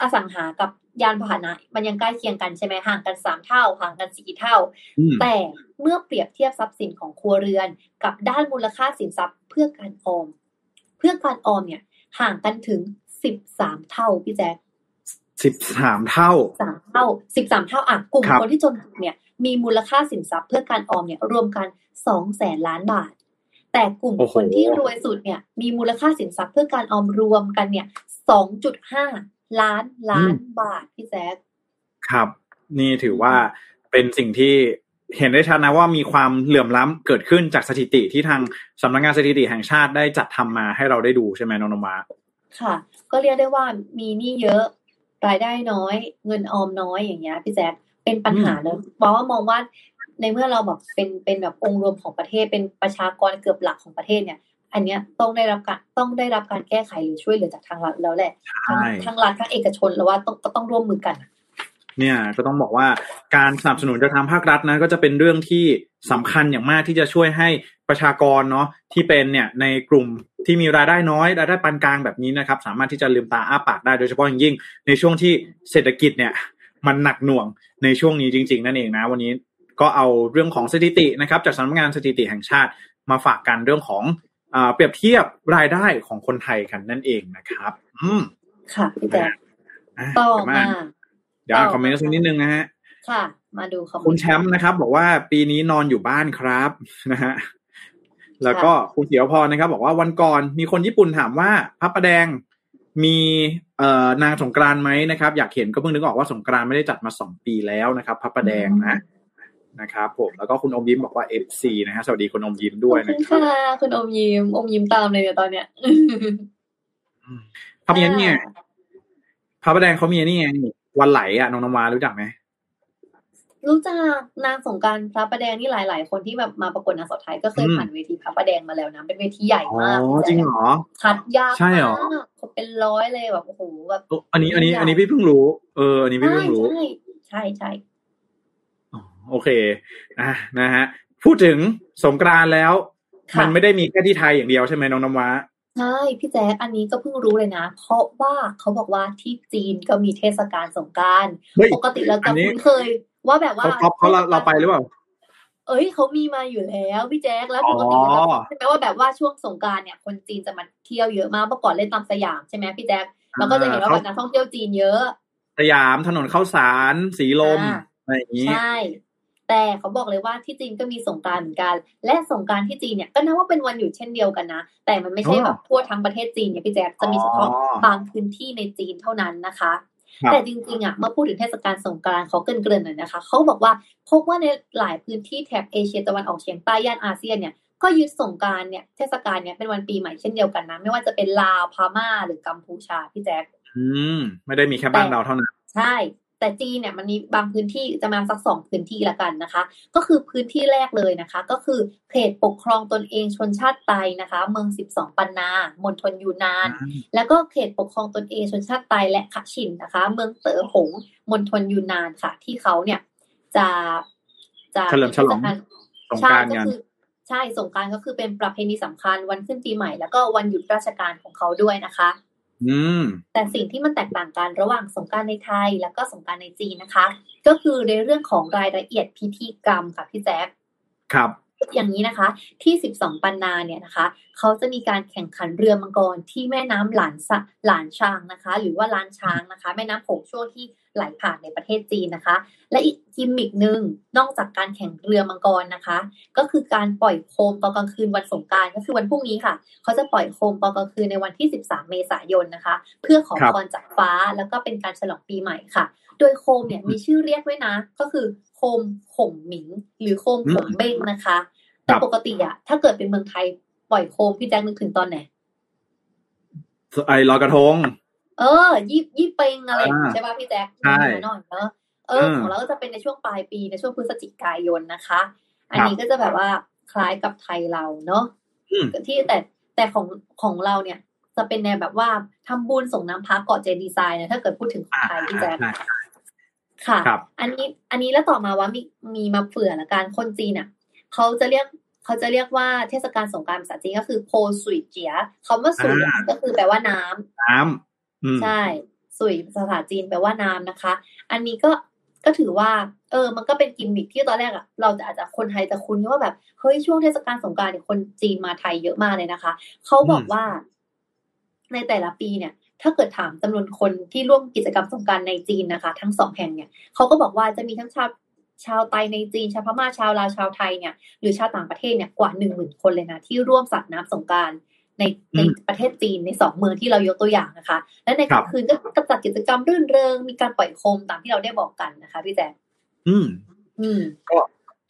อสังหากับยานพาหนะ มันยังใกล้เคียงกันใช่ไหมห่างกันสามเท่า ห่างกันสี่เท่าอืมแต่เมื่อเปรียบเทียบทรัพย์สินของครัวเรือน กับด้านมูลค่าสินทรัพย์เพื่อการออม เพื่อการออมเนี่ย ห่างกันถึงสิบสามเท่าพี่แจ๊ค สิบสามเท่าสามเท่าสิบสามเท่าอะกลุ่มครับคนที่จนเนี่ย มีมูลค่าสินทรัพย์เพื่อการออมเนี่ยรวมกันสองแสนล้านบาท แต่กลุ่มโอ้โหคนที่รวยสุดเนี่ย มีมูลค่าสินทรัพย์เพื่อการออมรวมกันเนี่ยสองจุดห้าล้านล้านบาทพี่แจ๊คครับ นี่ถือว่าเป็นสิ่งที่เห็นได้ชัดนะว่ามีความเหลื่อมล้ำเกิดขึ้นจากสถิติที่ทางสำนักงานสถิติแห่งชาติได้จัดทำมาให้เราได้ดูใช่ไหมน้องนมาค่ะ ก็เรียกได้ว่ามีหนี้เยอะ รายได้น้อย เงินออมน้อยอย่างเงี้ยพี่แจ๊คเป็นปัญหาเลยเพราะว่ามองว่าในเมื่อเราแบบเป็นเป็นแบบองค์รวมของประเทศเป็นประชากรเกือบหลักของประเทศเนี่ย อันเนี้ยต้องได้รับการต้องได้รับการแก้ไขหรือช่วยเหลือจากทางรัฐแล้วแหละทั้งใช่ทั้งรัฐทั้งเอกชนแล้วว่าต้องก็ต้องร่วมมือกัน เนี่ยก็ต้องบอกว่าการสนับสนุนจากทางภาครัฐนะก็จะเป็นเรื่องที่สำคัญอย่างมากที่จะช่วยให้ ประชากรเนาะที่เป็นเนี่ยในกลุ่มที่มีรายได้น้อยรายได้ปานกลางแบบนี้นะครับ สามารถที่จะลืมตาอ้าปากได้โดยเฉพาะอย่างยิ่ง ในช่วงที่เศรษฐกิจเนี่ย มันหนักหน่วงในช่วงนี้จริง ๆ นั่นเองนะ วันนี้ก็เอาเรื่องของสถิตินะครับ จากสำนักงานสถิติแห่งชาติมาฝากกันเรื่องของอ่าเปรียบเทียบรายได้ของคนไทยกันนั่นเองนะครับ อืมค่ะพี่แจ๊คอะต่อเดี๋ยวมามาเดี๋ยวอ่านคอมเมนต์สักนิดนึงนะฮะค่ะ มาดูคอมเมนต์คุณแชมป์นะครับ บอกว่าปีนี้นอนอยู่บ้านครับนะฮะ แล้วก็คุณเขียวพรนะครับ บอกว่าวันก่อนมีคนญี่ปุ่นถามว่าพระประแดงมีเอ่อนางสงกรานต์ไหมนะครับ อยากเห็นก็เพิ่งนึกออกว่าสงกรานต์ไม่ได้จัดมาสองปีแล้วนะครับ พระประแดงนะนะครับผมแล้วก็คุณอมยิ้มบอกว่า FC นะฮะสวัสดีคุณอมยิ้มด้วยขอบนะคุณครับค่ะคุณอมยิ้มอมยิ้มตามเลยเนี่ยตอนเนี้ยพระประแดงเนี่ยพระประแดงเขามีนี่ไงวันไหลอะน้องนวารู้จักไหม รู้จักนางสงกรารพระประแดงนี่หลาย ๆ คนที่แบบมาประกวดนางสาวไทยก็เคยอืมผ่านเวทีพระประแดงมาแล้วนะเป็นเวทีใหญ่อ๋อมากจริงเหรอคัดยากใช่เหรอมากคนเป็นร้อยเลยแบบโอ้โหแบบเอออันนี้อันนี้ อันนี้พี่เพิ่งรู้ เออ อันนี้พี่ใช่เพิ่งรู้ ใช่ใช่ใช่อ๋อโอเคอะนะฮะพูดถึงสงกรานต์แล้วค่ะมันไม่ได้มีแค่ที่ไทยอย่างเดียวใช่ไหมน้องน้ำว้าใช่พี่แจ๊คอันนี้ก็เพิ่งรู้เลยนะ เพราะว่าเขาบอกว่าที่จีนก็มีเทศกาลสงกรารเฮ้ยปกติเราอัจะนนี้คุ้นเคย ว่าแบบว่าเขาเขาเราเราไปหรือเปล่าเอ้ยเขามีมาอยู่แล้วพี่แจ๊คแล้วปกติอ๋อเราจะใช่ไหมว่าแบบว่าช่วงสงกรารเนี่ย คนจีนจะมาเที่ยวเยอะมากเมื่อก่อนเล่นตามสยามใช่ไหมพี่แจ๊คเราก็จะเห็นว่าแบบนักท่องเที่ยวจีนเยอะ สยามถนนข้าวสารสีลมอ่าอะไรอย่างนี้ใช่แต่เขาบอกเลยว่าที่จีนก็มีสงกรารเหมือนกัน และสงกรารที่จีนเนี่ยก็นับว่าเป็นวันหยุดเช่นเดียวกันนะ แต่มันไม่ใช่อ๋อแบบทั่วทั้งประเทศจีนเนี่ยพี่แจ๊คจะมีเฉพาะอ๋อบางพื้นที่ในจีนเท่านั้นนะคะครับ แต่จริงๆอะเมื่อพูดถึงเทศกาลสงกรานต์เขาเกรินๆหน่อยนะคะเขาบอกว่าพบว่าในหลายพื้นที่แถบเอเชียตะวันออกเฉียงใต้ย่านอาเซียนเนี่ยก็ยึดสงกรารเนี่ยเทศกาลเนี่ยเป็นวันปีใหม่เช่นเดียวกันนะ ไม่ว่าจะเป็นลาวพม่าหรือกัมพูชาพี่แจ๊คอืมไม่ได้มีแค่บ้านแต่เราเท่านั้นใช่ แต่จีนเนี่ยมันมีบางพื้นที่จะมาสักสองพื้นที่ละกันนะคะ ก็คือพื้นที่แรกเลยนะคะ ก็คือเขตปกครองตนเองชนชาติไตนะคะ เมือง 12 ปันนามณฑลยูนาน แล้วก็เขตปกครองตนเองชนชาติไตและขะฉินนะคะ เมืองเต๋อหงมณฑลยูนานค่ะ ที่เขาเนี่ยจะจะเฉลิมฉลองมีเทศกาสงกรานต์ใช่กันก็คือใช่สงกรารก็คือเป็นประเพณีสำคัญวันขึ้นปีใหม่ แล้วก็วันหยุดราชการของเขาด้วยนะคะอืม แต่สิ่งที่มันแตกต่างกันระหว่างสงกรารในไทย แล้วก็สงกรารในจีนนะคะ ก็คือในเรื่องของรายละเอียดพิธีกรรมค่ะพี่แจ๊คครับอย่างนี้นะคะ ที่ 12 ปันนาเนี่ยนะคะ เขาจะมีการแข่งขันเรือมังกรที่แม่น้ำหลานสะหลานช้างนะคะ หรือว่าล้านช้างนะคะ แม่น้ำโขงช่วงที่ ไหลผ่านในประเทศจีนนะคะ และอีกกิมมิกหนึ่งนอกจากการแข่งเรือมังกรนะคะ ก็คือการปล่อยโคมตอนกลางคืนวันสงกรารก็คือวันพรุ่งนี้ค่ะ เขาจะปล่อยโคมตอนกลางคืนในวันที่ 13 เมษายนนะคะ เพื่อขอครับพรจากฟ้าแล้วก็เป็นการฉลองปีใหม่ค่ะ โดยโคมเนี่ยมีชื่อเรียกด้วยนะ ก็คือโคมขงหมิง หรือโคมขงเบ้งนะคะแต่ปกติอะถ้าเกิดเป็นเมืองไทยปล่อยโคมพี่แจ็คนึกถึงตอนไหนไอ้ลอยกระทง เออ ยี่ยี่เปงอะไรอย่างงี้อ่าใช่ป่ะพี่แจ็คใช่หน่อยเนอะเอออืมของเราก็จะเป็นในช่วงปลายปีในช่วงพฤศจิกายนนะคะ อันครับนี้ก็จะแบบว่าคล้ายกับไทยเราเนาะอืมที่แต่แต่ของของเราเนี่ย จะเป็นแนวแบบว่าทำบุญส่งน้ำพระเกาะเจดีย์ไซน์นะถ้าเกิดพูดถึงของไทยพี่แจ๊คใช่ค่ะครับอันนี้อันนี้แล้วต่อมาว่ามีมีมาเผื่อละกันคนจีนอะเขาจะเรียกเขาจะเรียกว่าเทศกาลสงกรานต์ภาษาจีนก็คือโพสุยเจียคำว่าสุยอะอ่าก็คือแปลว่าน้ำน้ำอืม ใช่สุยภาษาจีนแปลว่าน้ำนะคะ อันนี้ก็ก็ถือว่า เออ มันก็เป็นกิมมิคที่ตอนแรกอะเราจะอาจจะคนไทยจะคุ้นว่าแบบเฮ้ยช่วงเทศกาลสงกรานต์เนี่ยคนจีนมาไทยเยอะมากเลยนะคะ เขาบอกว่า ในแต่ละปีเนี่ย ถ้าเกิดถามจำนวนคนที่ร่วมกิจกรรมสงการในจีนนะคะ ทั้งสองแห่งเนี่ยเขาก็บอกว่าจะมีทั้งชาวชาวไทยในจีนชาวพม่าชาวลาวชาวไทยเนี่ยหรือชาวต่างประเทศเนี่ยกว่าหนึ่งหมื่นคนเลยนะที่ร่วมสาดน้ำสงการ ในในประเทศจีนในสองเมืองที่เรายกตัวอย่างนะคะ และในกลางคืนก็จัดกิจกรรมรื่นเริง มีการปล่อยโคมตามที่เราได้บอกกันนะคะพี่แจ๊คอืม อืม ก็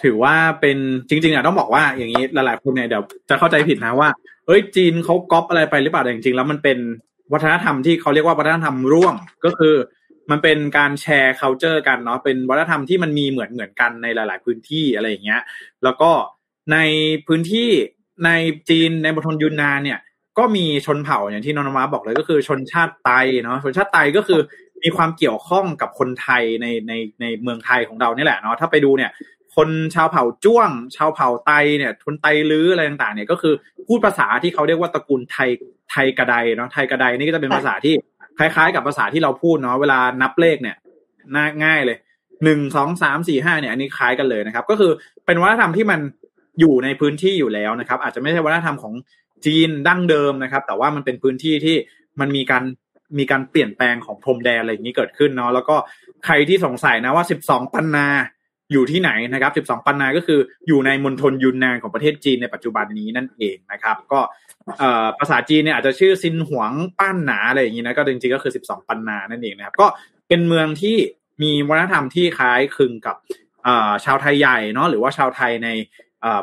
ถือว่าเป็นจริงๆอะต้องบอกว่าอย่างนี้หลายๆคนเนี่ยเดี๋ยวจะเข้าใจผิดนะว่าเอ้ยจีนเขาก๊อปอะไรไปหรือเปล่าแต่จริงๆ แล้วมันเป็นวัฒนธรรมที่เขาเรียกว่าวัฒนธรรมร่วมก็คือมันเป็นการแชร์ culture กันเนาะเป็นวัฒนธรรมที่มันมีเหมือนเหมือนกันในหลาย ๆ พื้นที่อะไรอย่างเงี้ย แล้วก็ในพื้นที่ ในจีนในมณฑลยูนนานเนี่ย ก็มีชนเผ่าอย่างที่นนท์มาบอกเลยก็คือชนชาติไตเนาะชนชาติไตก็คือมีความเกี่ยวข้องกับคนไทยในในในเมืองไทยของเรานี่แหละเนาะถ้าไปดูเนี่ยคนชาวเผ่าจ้วง ชาวเผ่าไตเนี่ยคนไตลื้ออะไรต่างๆ เนี่ยก็คือพูดภาษาที่เขาเรียกว่าตระกูลไทยไทยกระไดเนาะไทยกระไดนี่ก็จะเป็นภาษาที่คล้ายๆ กับภาษาที่เราพูดเนาะเวลานับเลขเนี่ยน่าง่ายเลยหนึ่งสองสามสี่ห้าเนี่ยอันนี้คล้ายกันเลยนะครับ ก็คือเป็นวัฒนธรรมที่มัน อยู่ในพื้นที่อยู่แล้วนะครับ อาจจะไม่ใช่วัฒนธรรมของจีนดั้งเดิมนะครับ แต่ว่ามันเป็นพื้นที่ที่มันมีการมีการเปลี่ยนแปลงของพรมแดนอะไรอย่างนี้เกิดขึ้นเนาะแล้วก็ใครที่สงสัยนะว่าสิบสองปันนาอยู่ที่ไหนนะครับ 12 ปันนาก็คืออยู่ในมณฑลยุนนานของประเทศจีนในปัจจุบันนี้นั่นเองนะครับ ก็ภาษาจีนเนี่ยอาจจะชื่อซินหวงป้านหนาอะไรอย่างนี้นะก็จริงๆก็คือ 12 ปันนานั่นเองนะครับ ก็เป็นเมืองที่มีวัฒนธรรมที่คล้ายคลึงกับชาวไทยใหญ่เนาะหรือว่าชาวไทยใน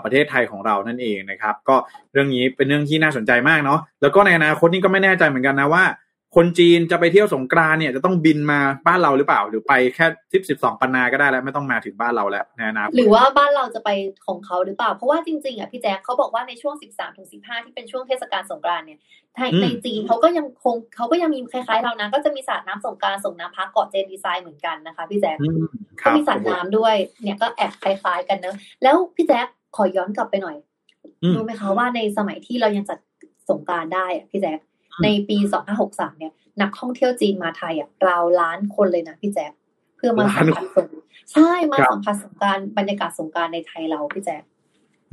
ประเทศไทยของเรานั่นเองนะครับ ก็เรื่องนี้เป็นเรื่องที่น่าสนใจมากเนาะแล้วก็ในอนาคตนี่ก็ไม่แน่ใจเหมือนกันนะว่า คนจีนจะไปเที่ยวสงกรานต์เนี่ยจะต้องบินมาบ้านเราหรือเปล่า หรือไปแค่ทิปสิบสองปันนาก็ได้แล้วไม่ต้องมาถึงบ้านเราแล้วในอนาคตหรือว่าบ้านเราจะไปของเขาหรือเปล่า เพราะว่าจริงๆอะพี่แจ๊คเขาบอกว่าในช่วง13ถึง15ที่เป็นช่วงเทศกาลสงกรานต์เนี่ยในอืมในจีนเขาก็ยังคงเขาก็ยังมีคล้ายๆ เรานะก็จะมีสาดน้ำสงกรานต์ส่งน้ำพักเกาะเจดีไซน์เหมือนกันนะคะพี่แจ๊คอืมคก็รับมีสาดน้ำด้วยเนี่ยก็แอบคล้ายๆกันเนอะแล้วพี่แจ๊ค ขอย้อนกลับไปหน่อยอืมรู้ไหมคะว่าในสมัยที่เรายังจัดสงกรารได้อะพี่แจ๊คอืมในปี2563เนี่ย นักท่องเที่ยวจีนมาไทยอะราวล้านคนเลยนะพี่แจ๊คเพื่อมาสัมผัสสงใช่มาสัมผัสสงกรารบรรยากาศสงกรารในไทยเราพี่แจ๊ค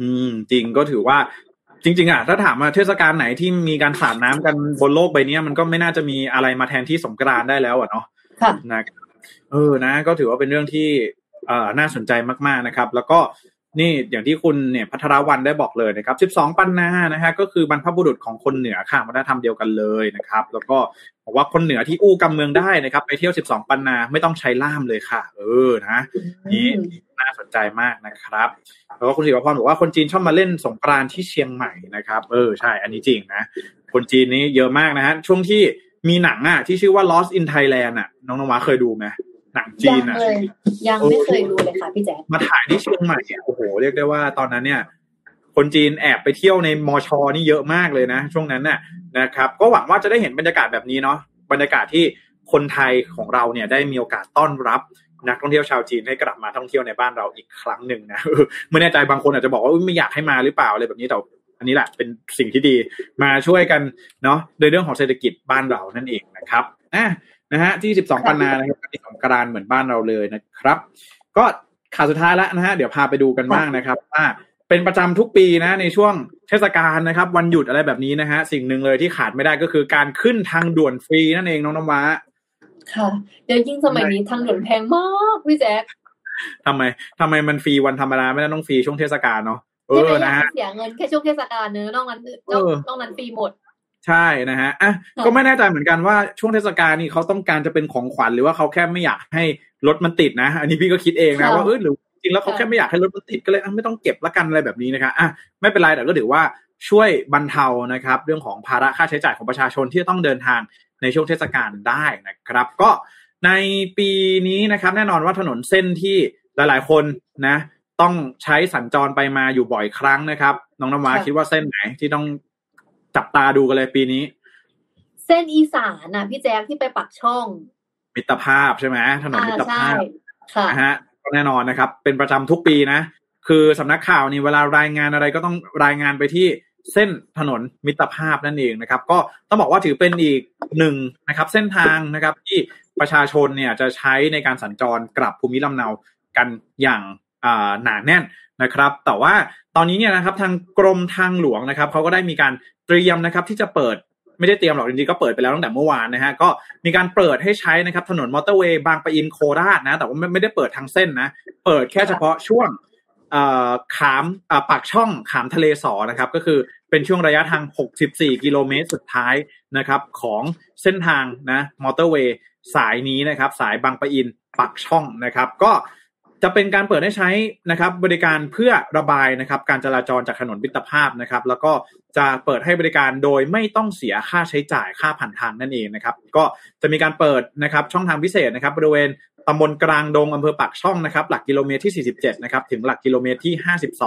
อืม จริงก็ถือว่าจริง ๆอะถ้าถามว่าเทศกาลไหนที่มีการสาดน้ำกันบนโลกใบเนี้ยมันก็ไม่น่าจะมีอะไรมาแทนที่สงกรานต์ได้แล้วอะเนาะค่ะนะครับเออนะ ก็ถือว่าเป็นเรื่องที่เอ่อน่าสนใจมากๆนะครับ แล้วก็ นี่อย่างที่คุณเนี่ยพัทรวันได้บอกเลยนะครับ 12 ปันนานะฮะก็คือบรรพบุรุษของคนเหนือค่ะวัฒนธรรมเดียวกันเลยนะครับ แล้วก็บอกว่าคนเหนือที่อู้กำเมืองได้นะครับ ไปเที่ยว 12 ปันนาไม่ต้องใช้ล่ามเลยค่ะ เออนะนี่น่าสนใจมากนะครับ แล้วก็คุณศิวพรบอกว่าคนจีนชอบมาเล่นสงกรานที่เชียงใหม่นะครับ เออใช่ อันนี้จริงนะ คนจีนนี้เยอะมากนะฮะช่วงที่มีหนังอะที่ชื่อว่า Lost in Thailand อะน้องนวาเคยดูไหม หนังจียันงอะเลยยังไม่เคยดูเลยค่ะพี่แจ๊คมาถ่ายที่เชียงใหม่อะโอ้โหเรียกได้ว่าตอนนั้นเนี่ย คนจีนแอบไปเที่ยวในมอชอนี่เยอะมากเลยนะ ช่วงนั้นน่ะนะครับ ก็หวังว่าจะได้เห็นบรรยากาศแบบนี้เนาะบรรยากาศที่คนไทยของเราเนี่ยได้มีโอกาสต้อนรับนักท่องเที่ยวชาวจีนให้กลับมาท่องเที่ยวในบ้านเราอีกครั้งหนึ่งนะไม่แน่ใจบางคนอาจจะบอกว่าไม่อยากให้มาหรือเปล่าอะไรแบบนี้แต่อันนี้แหละเป็นสิ่งที่ดีมาช่วยกันเนาะในเรื่องของเศรษฐกิจบ้านเรานั่นเองนะครับอะ นะฮะที่ 12 ปันนานะครับก็มีสงกรานต์เหมือนบ้านเราเลยนะครับ ก็ข่าวสุดท้ายแล้วนะฮะเดี๋ยวพาไปดูกันบ้างนะครับว่าเป็นประจำทุกปีนะในช่วงเทศกาลนะครับ วันหยุดอะไรแบบนี้นะฮะสิ่งหนึ่งเลยที่ขาดไม่ได้ก็คือการขึ้นทางด่วนฟรีนั่นเองน้องน้ำว้าค่ะเดี๋ยวยิ่งสมัยนี้ทางด่วนแพงมากพี่แจ๊คทำไมทำไมมันฟรีวันธรรมดาไม่ได้ต้องฟรีช่วงเทศกาลเนาะเอใช่ไหมออยานะกฮะให้เสียเงินแค่ช่วงเทศกาลเนอะนอกนั้นเออนอกนั้นฟรีหมด ใช่นะฮะอะค่ะก็ไม่แน่ใจเหมือนกันว่าช่วงเทศกาลนี่เขาต้องการจะเป็นของขวัญหรือว่าเขาแค่ไม่อยากให้รถมันติดนะ อันนี้พี่ก็คิดเองนะว่าเออหรือจริงแล้วเขาแค่ไม่อยากให้รถมันติดก็เลยอะไม่ต้องเก็บละกันอะไรแบบนี้นะครับอะไม่เป็นไรแต่ก็ถือว่าช่วยบรรเทานะครับ เรื่องของภาระค่าใช้จ่ายของประชาชนที่จะต้องเดินทางในช่วงเทศกาลได้นะครับ ก็ในปีนี้นะครับ แน่นอนว่าถนนเส้นที่หลาย ๆ คนนะ ต้องใช้สัญจรไปมาอยู่บ่อยครั้งนะครับ น้องน้ำว้าค่ะคิดว่าเส้นไหนที่ต้อง จับตาดูกันเลยปีนี้ เส้นอีสานน่ะพี่แจ๊คที่ไปปักช่อง มิตรภาพใช่ไหมถนนอ่ามิตรใช่ภาพค่ะนะฮะก็แน่นอนนะครับ เป็นประจำทุกปีนะ คือสำนักข่าวนี่เวลารายงานอะไรก็ต้องรายงานไปที่เส้นถนนมิตรภาพนั่นเองนะครับ ก็ต้องบอกว่าถือเป็นอีกหนึ่งนะครับ เส้นทางนะครับที่ประชาชนเนี่ยจะใช้ในการสัญจรกลับภูมิลำเนากันอย่างอ่า หนาแน่นนะครับ แต่ว่าตอนนี้เนี่ยนะครับทางกรมทางหลวงนะครับเขาก็ได้มีการเตรียมนะครับที่จะเปิดไม่ได้เตรียมหรอกจริงๆก็เปิดไปแล้วตั้งแต่เมื่อวานนะฮะก็มีการเปิดให้ใช้นะครับถนนมอเตอร์เวย์บางปะอินโคราชนะแต่ว่าไม่ได้เปิดทางเส้นนะ เปิดแค่เฉพาะช่วงขามปากช่องขามทะเลสอนะครับ ก็คือเป็นช่วงระยะทาง 64 กิโลเมตรสุดท้ายนะครับ ของเส้นทางนะมอเตอร์เวย์สายนี้นะครับ สายบางปะอินปากช่องนะครับ ก็ จะเป็นการเปิดให้ใช้นะครับบริการเพื่อระบายนะครับการจราจรจากถนนมิตรภาพนะครับ แล้วก็จะเปิดให้บริการโดยไม่ต้องเสียค่าใช้จ่ายค่าผ่านทางนั่นเองนะครับก็จะมีการเปิดนะครับช่องทางพิเศษนะครับบริเวณตำบลกลางดงอำเภอปากช่องนะครับหลักกิโลเมตรที่ 47 นะครับถึงหลักกิโลเมตรที่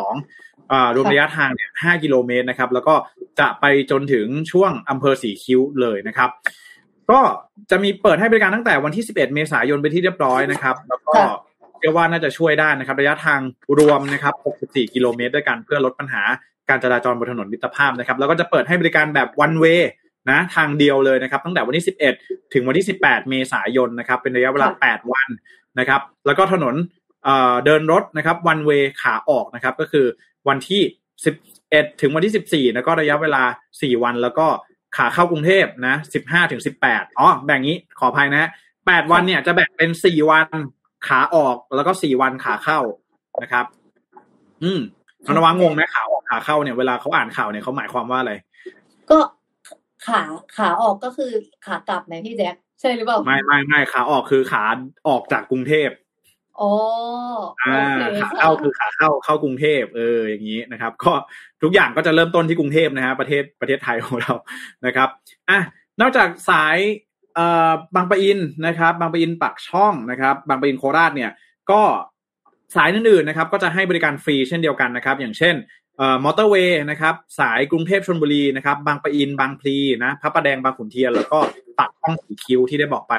52อ่ารวมระยะทางเนี่ย5กิโลเมตรนะครับแล้วก็จะไปจนถึงช่วงอำเภอสีคิ้วเลยนะครับก็จะมีเปิดให้บริการตั้งแต่วันที่ 11 เมษายนไปที่เรียบร้อยนะครับ แล้วก็ เชื่อว่าน่าจะช่วยได้นะครับ ระยะทางรวมนะครับ 64 กิโลเมตรด้วยกันเพื่อลดปัญหาการจราจรบนถนนมิตรภาพนะครับ แล้วก็จะเปิดให้บริการแบบ one way นะทางเดียวเลยนะครับ ตั้งแต่วันที่ 11 ถึงวันที่ 18 เมษายนนะครับ เป็นระยะเวลาค่ะ8วันนะครับ แล้วก็ถนนเอ่อเดินรถนะครับ one way ขาออกนะครับ ก็คือวันที่ 11 ถึงวันที่ 14 แล้วก็ระยะเวลา 4 วัน แล้วก็ขาเข้ากรุงเทพนะ 15 ถึง 18 อ๋อ แบ่งนี้ขออภัยนะ 8 วันเนี่ยจะแบ่งเป็น 4 วัน ขาออกแล้วก็4วันขาเข้านะครับ อืมน้องนวังงงไหมขาออกขาเข้าเนี่ยเวลาเขาอ่านข่าวเนี่ยเขาหมายความว่าอะไร ก็ขาขาออกก็คือขากลับไหมพี่แจ๊คใช่หรือเปล่าไม่ไม่ไม่ขาออกคือขาออกจากกรุงเทพอ๋ออ่าโอเคขาเข้าคือขาเข้าเข้ากรุงเทพเอออย่างนี้นะครับ ก็ทุกอย่างก็จะเริ่มต้นที่กรุงเทพนะฮะประเทศประเทศไทยของเรานะครับอะนอกจากสายเอ่อ บางปะอินนะครับ บางปะอินปากช่องนะครับ บางปะอินโคราชเนี่ยก็สายอื่นๆนะครับก็จะให้บริการฟรีเช่นเดียวกันนะครับ อย่างเช่นมอเตอร์เวย์นะครับสายกรุงเทพชลบุรีนะครับบางปะอินบางพลีนะพระประแดงบางขุนเทียน แล้วก็ปากช่องสีคิ้วที่ได้บอกไป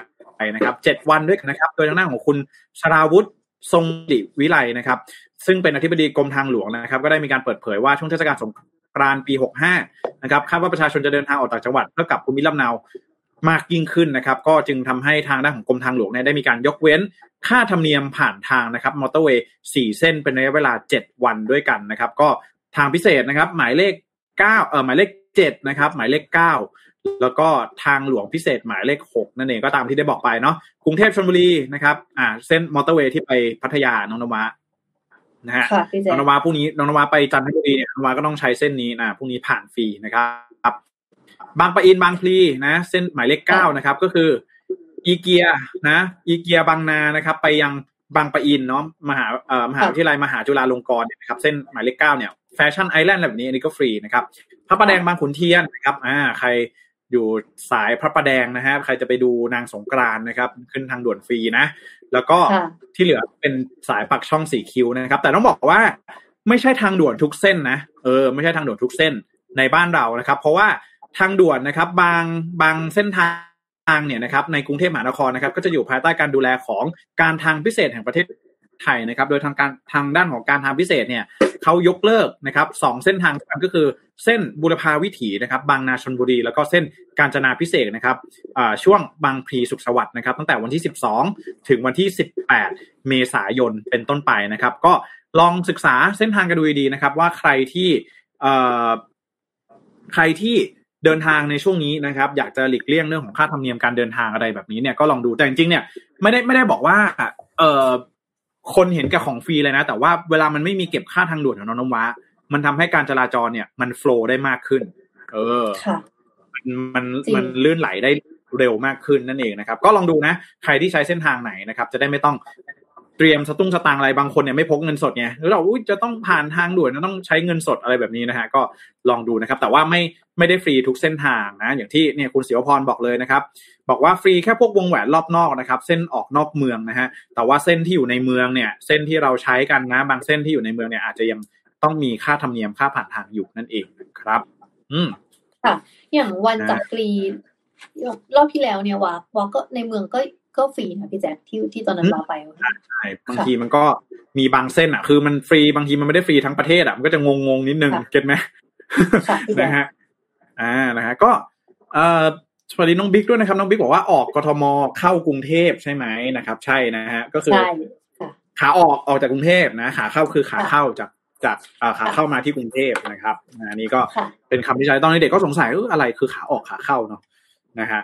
นะครับเจ็ดวันด้วยกันนะครับ โดยทางด้านของคุณสราวุธทรงศิวิไลนะครับ ซึ่งเป็นอธิบดีกรมทางหลวงนะครับ ก็ได้มีการเปิดเผยว่าช่วงเทศกาลสงกรานต์ปี 65 นะครับคาดว่าประชาชนจะเดินทางออกจากจังหวัดเพื่อกลับภูมิลำเนา มากยิ่งขึ้นนะครับ ก็จึงทำให้ทางด้านของกรมทางหลวงเนี่ยได้มีการยกเว้น ค่าธรรมเนียมผ่านทางนะครับมอเตอร์เวย์สี่เส้นเป็นระยะเวลา 7 วันด้วยกันนะครับ ก็ทางพิเศษนะครับ หมายเลข9เอ่อหมายเลข7นะครับ หมายเลข 9 แล้วก็ทางหลวงพิเศษหมายเลข 6 นั่นเองก็ตามที่ได้บอกไปเนาะกรุงเทพชลบุรีนะครับ อ่า เส้นมอเตอร์เวย์ที่ไปพัทยาน้องนวะนะฮะค่ะพี่แจ๊น้คองนวาพรุ่งนี้น้องนวาไปจันทบุรีเนี่ยน้องนวาก็ต้องใช้เส้นนี้นะพรุ่งนี้ผ่านฟรีนะครับ บางปะอินบางพลีนะ เส้นหมายเลขเก้านะครับ ก็คือ อีเกียนะ อีเกียบางนานะครับ ไปยังบางปะอินเนาะมหาเอ่อมหาวิทยาลัยมหาจุฬาลงกรณ์เนี่ยนะครับเส้นหมายเลขเก้าเนี่ยแฟชั่นไอแลนด์แบบนี้อันนี้ก็ฟรีนะครับพระประแดงบางขุนเทียนนะครับอ่าใครอยู่สายพระประแดงนะฮะใครจะไปดูนางสงกรานต์นะครับ ขึ้นทางด่วนฟรีนะ แล้วก็ค่ะที่เหลือเป็นสายปักช่องสีคิ้วนะครับ แต่ต้องบอกว่าไม่ใช่ทางด่วนทุกเส้นนะเออไม่ใช่ทางด่วนทุกเส้นในบ้านเรานะครับ เพราะว่า ทางด่วนนะครับ บางบางเส้นทางเนี่ยนะครับ ในกรุงเทพมหานครนะครับ ก็จะอยู่ภายใต้การดูแลของการทางพิเศษแห่งประเทศไทยนะครับ โดยทางการทางด้านของการทางพิเศษเนี่ยเขายกเลิกนะครับสองเส้นทางก็คือเส้นบุรพาวิถีนะครับ บางนาชนบุรี แล้วก็เส้นกาญจนาพิเศษนะครับช่วงบางพลีสุขสวัสดิ์นะครับ ตั้งแต่วันที่ 12 ถึงวันที่ 18 เมษายนเป็นต้นไปนะครับ ก็ลองศึกษาเส้นทางกันดูดีนะครับ ว่าใครที่ใครที่ เดินทางในช่วงนี้นะครับ อยากจะหลีกเลี่ยงเรื่องของค่าธรรมเนียมการเดินทางอะไรแบบนี้เนี่ยก็ลองดูแต่จริงๆเนี่ยไม่ได้ไม่ได้บอกว่าเออคนเห็นกับของฟรีเลยนะ แต่ว่าเวลามันไม่มีเก็บค่าทางด่วนของน้องน้ำว้า มันทำให้การจราจรเนี่ย มันโฟล์ได้มากขึ้น เออมันมันมันลื่นไหลได้เร็วมากขึ้นนั่นเองนะครับ ก็ลองดูนะ ใครที่ใช้เส้นทางไหนนะครับ จะได้ไม่ต้อง เตรียมสตุ้งสตางอะไรบางคนเนี่ยไม่พกเงินสดไงหรือเราจะต้องผ่านทางด่วนต้องใช้เงินสดอะไรแบบนี้นะฮะก็ลองดูนะครับ แต่ว่าไม่ไม่ได้ฟรีทุกเส้นทางนะอย่างที่เนี่ยคุณศิวพรบอกเลยนะครับ บอกว่าฟรีแค่พวกวงแหวนรอบนอกนะครับ เส้นออกนอกเมืองนะฮะแต่ว่าเส้นที่อยู่ในเมืองเนี่ยเส้นที่เราใช้กันนะ บางเส้นที่อยู่ในเมืองเนี่ยอาจจะยังต้องมีค่าธรรมเนียมค่าผ่านทางอยู่นั่นเองนะครับ อืมค่ะอย่างวันจักรีรอบที่แล้วเนี่ยวะวะก็ในเมืองก็ ก็ฟรีนะพี่แจ๊คที่ที่ตอนนั้นเราไปใช่บางทีมันก็มีบางเส้นอะ คือมันฟรีบางทีมันไม่ได้ฟรีทั้งประเทศอะมันก็จะงงงนิดนึงเก็ตไหมนะฮะอ่านะฮะก็เอ่อสวัสดีน้องบิ๊กด้วยนะครับ น้องบิ๊กบอกว่าออกกทมเข้ากรุงเทพใช่ไหมนะครับ ใช่นะฮะก็คือขาออกออกจากกรุงเทพนะขาเข้าคือขาเข้าจากจากขาเข้ามาที่กรุงเทพนะครับอันนี้ก็เป็นคำที่ใช้ตอนนี้เด็กก็สงสัยเอออะไรคือขาออกขาเข้าเนาะนะฮะ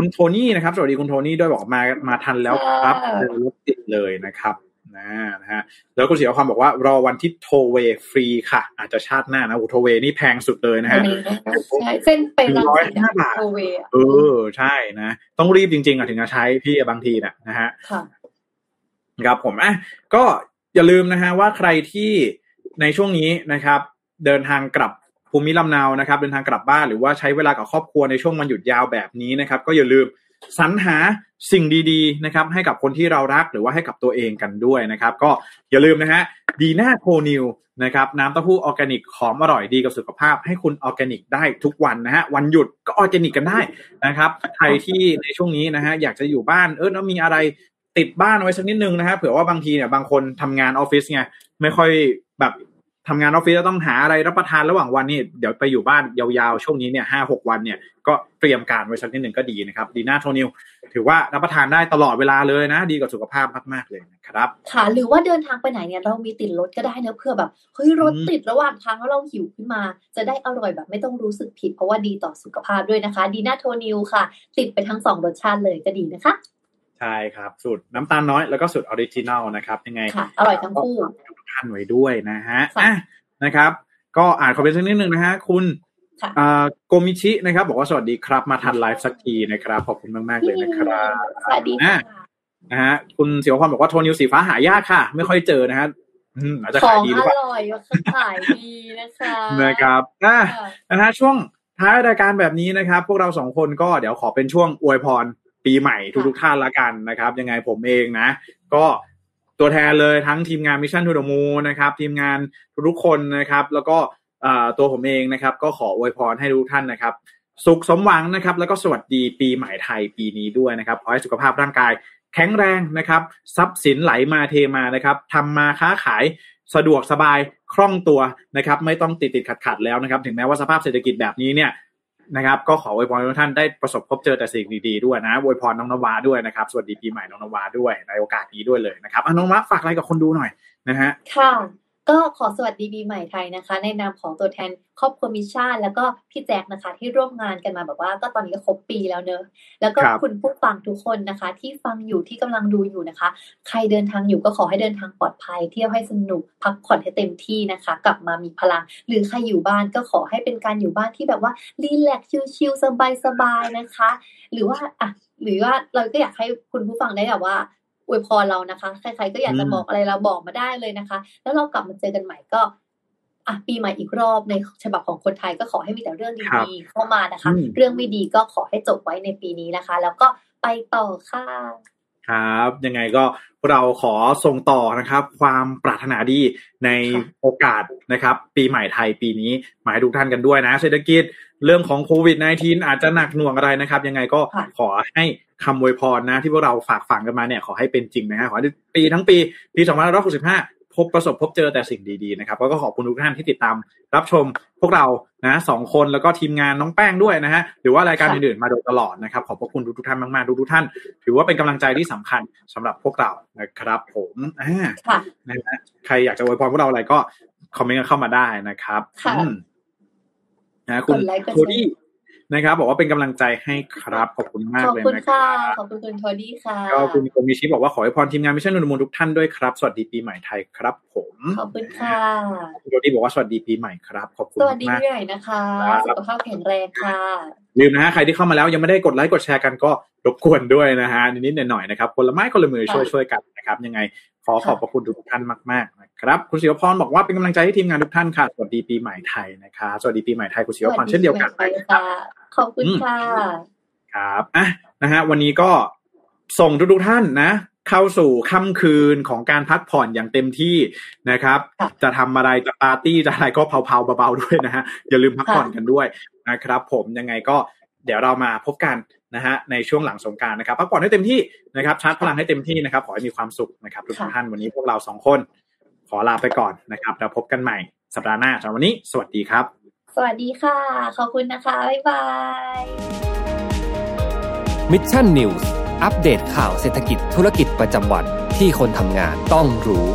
คุณโทนี่นะครับ สวัสดีคุณโทนี่ด้วยบอกมามาทันแล้วครับรถติดเลยนะครับนะนะฮะแล้วคุณเสียความบอกว่ารอวันที่โทลล์เวย์ฟรีค่ะ อาจจะชาติหน้านะโทลล์เวย์นี่แพงสุดเลยนะฮะใช่เส้นไปร้อยห้าบาทโทลล์เวย์เออใช่นะ ต้องรีบจริงๆอะถึงจะใช้พี่บางทีนะนะฮะครับผมอะก็อย่าลืมนะฮะว่าใครที่ในช่วงนี้นะครับ เดินทางกลับ ภูมิลำเนานะครับเดินทางกลับบ้านหรือว่าใช้เวลากับครอบครัวในช่วงวันหยุดยาวแบบนี้นะครับก็อย่าลืมสรรหาสิ่งดีๆนะครับให้กับคนที่เรารักหรือว่าให้กับตัวเองกันด้วยนะครับก็อย่าลืมนะฮะดีน่าโคนิวนะครับน้ำเต้าหู้ออร์แกนิกหอมอร่อยดีกับสุขภาพ ให้คุณออร์แกนิกได้ทุกวันนะฮะวันหยุดก็ออร์แกนิกกันได้นะครับใครที่ในช่วงนี้นะฮะอยากจะอยู่บ้านเออแล้วมีอะไรติดบ้านไว้สักนิดนึงนะฮะเผื่อว่าบางทีเนี่ยบางคนทำงานออฟฟิศไงไม่ค่อยแบบ ทำงานออฟฟิศต้องหาอะไรรับประทานระหว่างวันนี่เดี๋ยวไปอยู่บ้านยาวๆ ช่วงนี้เนี่ยห้าหกวันเนี่ยก็เตรียมการไว้สักนิดหนึ่งก็ดีนะครับ ดีน่าโทนิวถือว่ารับประทานได้ตลอดเวลาเลยนะ ดีกับสุขภาพมากๆเลยนะครับ ค่ะ หรือว่าเดินทางไปไหนเนี่ยเรามีติดรถก็ได้นะเพื่อแบบเฮ้ยรถติดระหว่างทางแล้วเราหิวขึ้นมา จะได้อร่อยแบบไม่ต้องรู้สึกผิดเพราะว่าดีต่อสุขภาพด้วยนะคะ ดีน่าโทนิวค่ะ ติดไปทั้งสองรสชาติเลยก็ดีนะคะ ใช่ครับสูตรน้ำตาลน้อยแล้วก็สูตร original นะครับ ยังไงค่ะอร่อยทั้งคู่ทุกท่านไว้ด้วยนะฮะนะครับ ก็อ่านคอมเมนต์สักนิดนึงนะฮะคุณโกมิชินะครับ บอกว่าสวัสดีครับมาทันไลฟ์สักทีนะครับ ขอบคุณมากๆเลยนะครับสวัสดีค่ะนะฮะคุณเสียวพรบอกว่าโทนิวสีฟ้าหายากค่ะ ไม่ค่อยเจอนะฮะอาจจะขายดีหรือเปล่าอร่อยขายดีนะคะนะครับนะฮะช่วงท้ายรายการแบบนี้นะครับ พวกเราสองคนก็เดี๋ยวขอเป็นช่วงอวยพร ปีใหม่ทุกๆท่านละกันนะครับ ยังไงผมเองนะ ก็ตัวแทนเลยทั้งทีมงาน Mission To The Moon นะครับทีมงานทุกคนนะครับ แล้วก็ตัวผมเองนะครับ ก็ขออวยพรให้ทุกท่านนะครับ สุขสมหวังนะครับ แล้วก็สวัสดีปีใหม่ไทยปีนี้ด้วยนะครับขอให้สุขภาพร่างกายแข็งแรงนะครับทรัพย์สินไหลมาเทมานะครับทำมาค้าขายสะดวกสบายคล่องตัวนะครับ ไม่ต้องติดติดขัดขัดแล้วนะครับ ถึงแม้ว่าสภาพเศรษฐกิจแบบนี้เนี่ย นะครับ ก็ขออวยพรทุกท่านได้ประสบพบเจอแต่สิ่งดีๆด้วยนะอวยพรน้องนวาด้วยนะครับสวัสดีปีใหม่น้องนวาด้วยในโอกาสนี้ด้วยเลยนะครับน้องนวาฝากอะไรกับคนดูหน่อยนะฮะค่ะ ก็ขอสวัสดีปีใหม่ไทยนะคะ ในนามของตัวแทนครอบครัว Mission แล้วก็พี่แจ็คนะคะ ที่ร่วมงานกันมาแบบว่า ก็ตอนนี้ก็ครบปีแล้วเนอะแล้วก็คุณผู้ฟังทุกคนนะคะ ที่ฟังอยู่ที่กำลังดูอยู่นะคะ ใครเดินทางอยู่ก็ขอให้เดินทางปลอดภัย เที่ยวให้สนุกพักผ่อนให้เต็มที่นะคะ กลับมามีพลัง หรือใครอยู่บ้านก็ขอให้เป็นการอยู่บ้านที่แบบว่ารีแลกซ์ชิลๆสบายๆนะคะ หรือว่าอะหรือว่าเราก็อยากให้คุณผู้ฟังได้แบบว่า อวยพรเรานะคะ ใครๆก็อยากจะบอกอะไรเราบอกมาได้เลยนะคะ แล้วเรากลับมาเจอกันใหม่ก็อะปีใหม่อีกรอบในฉบับของคนไทยก็ขอให้มีแต่เรื่องดีๆเข้ามานะคะ เรื่องไม่ดีก็ขอให้จบไว้ในปีนี้นะคะ แล้วก็ไปต่อค่ะ คครับ ยังไงก็เราขอส่งต่อนะครับ ความปรารถนาดีในโอกาสนะครับ ปีใหม่ไทยปีนี้มาให้ทุกท่านกันด้วยนะ เศรษฐกิจเรื่องของโควิด -19 อาจจะหนักหน่วงอะไรนะครับ ยังไงก็ขอให้คำอวยพรนะ ที่พวกเราฝากฝังกันมาเนี่ยขอให้เป็นจริงนะฮะขอให้ปีทั้งปีปี 2565 พบประสบพบเจอแต่สิ่งดีๆนะครับแล้วก็ขอบคุณทุกท่านที่ติดตามรับชมพวกเรานะสองคนแล้วก็ทีมงานน้องแป้งด้วยนะฮะหรือว่ารายการอื่นๆมาโดยตลอดนะครับขอบพระคุณทุกท่านมากๆทุกท่าน ถือว่าเป็นกำลังใจที่สำคัญสำหรับพวกเรานะครับผมอ่านะฮะใครอยากจะอวยพรพวกเราอะไรก็คอมเมนต์กันเข้ามาได้นะครับนะคุณโทดี้ นะครับ บอกว่าเป็นกำลังใจให้ครับขอบคุณมากเลยนะครับขอบคุณคุณโทดี้ค่ะก็คุณคมีชิบอกว่าขอให้พรทีมงาน Mission To The Moon ทุกท่านด้วยครับ สวัสดีปีใหม่ไทยครับ ผมขอบคุณค่ะคุณโทดี้บอกว่าสวัสดีปีใหม่ครับขอบคุณมากสวัสดีปีใหม่นะคะสุขภาพแข็งแรงค่ะลืมนะฮะใครที่เข้ามาแล้วยังไม่ได้กดไลค์กดแชร์กันก็รบกวนด้วยนะฮะนิดๆหน่อยๆนะครับคนละไม้คนละมือช่วยๆกันนะครับยังไงข อขอบพระคุณทุกท่านมากๆนะครับคุณศิวพรบอกว่าเป็นกำลังใจให้ทีมงานทุกท่านค่ะสวัสดีปีใหม่ไทยนะคะสวัสดีปีใหม่ไทยคุณศิวพรเช่นเดียวกันค่ะขอบคุณค่ะครับอะนะฮะวันนี้ก็ส่งทุกๆท่านนะเข้าสู่ค่ำคืนของการพักผ่อนอย่างเต็มที่นะครับ จะทำอะไรจะปาร์ตี้จะอะไรก็เผาๆเบาๆด้วยนะฮะอย่าลืมพักผ่อนกันด้วยนะครับ ผมยังไงก็เดี๋ยวเรามาพบกัน นะฮะในช่วงหลังสงกรานต์นะครับพักผ่อนให้เต็มที่นะครับชาร์จพลังให้เต็มที่นะครับขอให้มีความสุขนะครับทุกท่านวันนี้พวกเราสองคน ขอลาไปก่อนนะครับเราพบกันใหม่สัปดาห์หน้าสำหรับวันนี้ สวัสดีครับ สวัสดีค่ะ ขอบคุณนะคะ บ๊ายบาย Mission News อัปเดตข่าวเศรษฐกิจธุรกิจประจำวันที่คนทำงานต้องรู้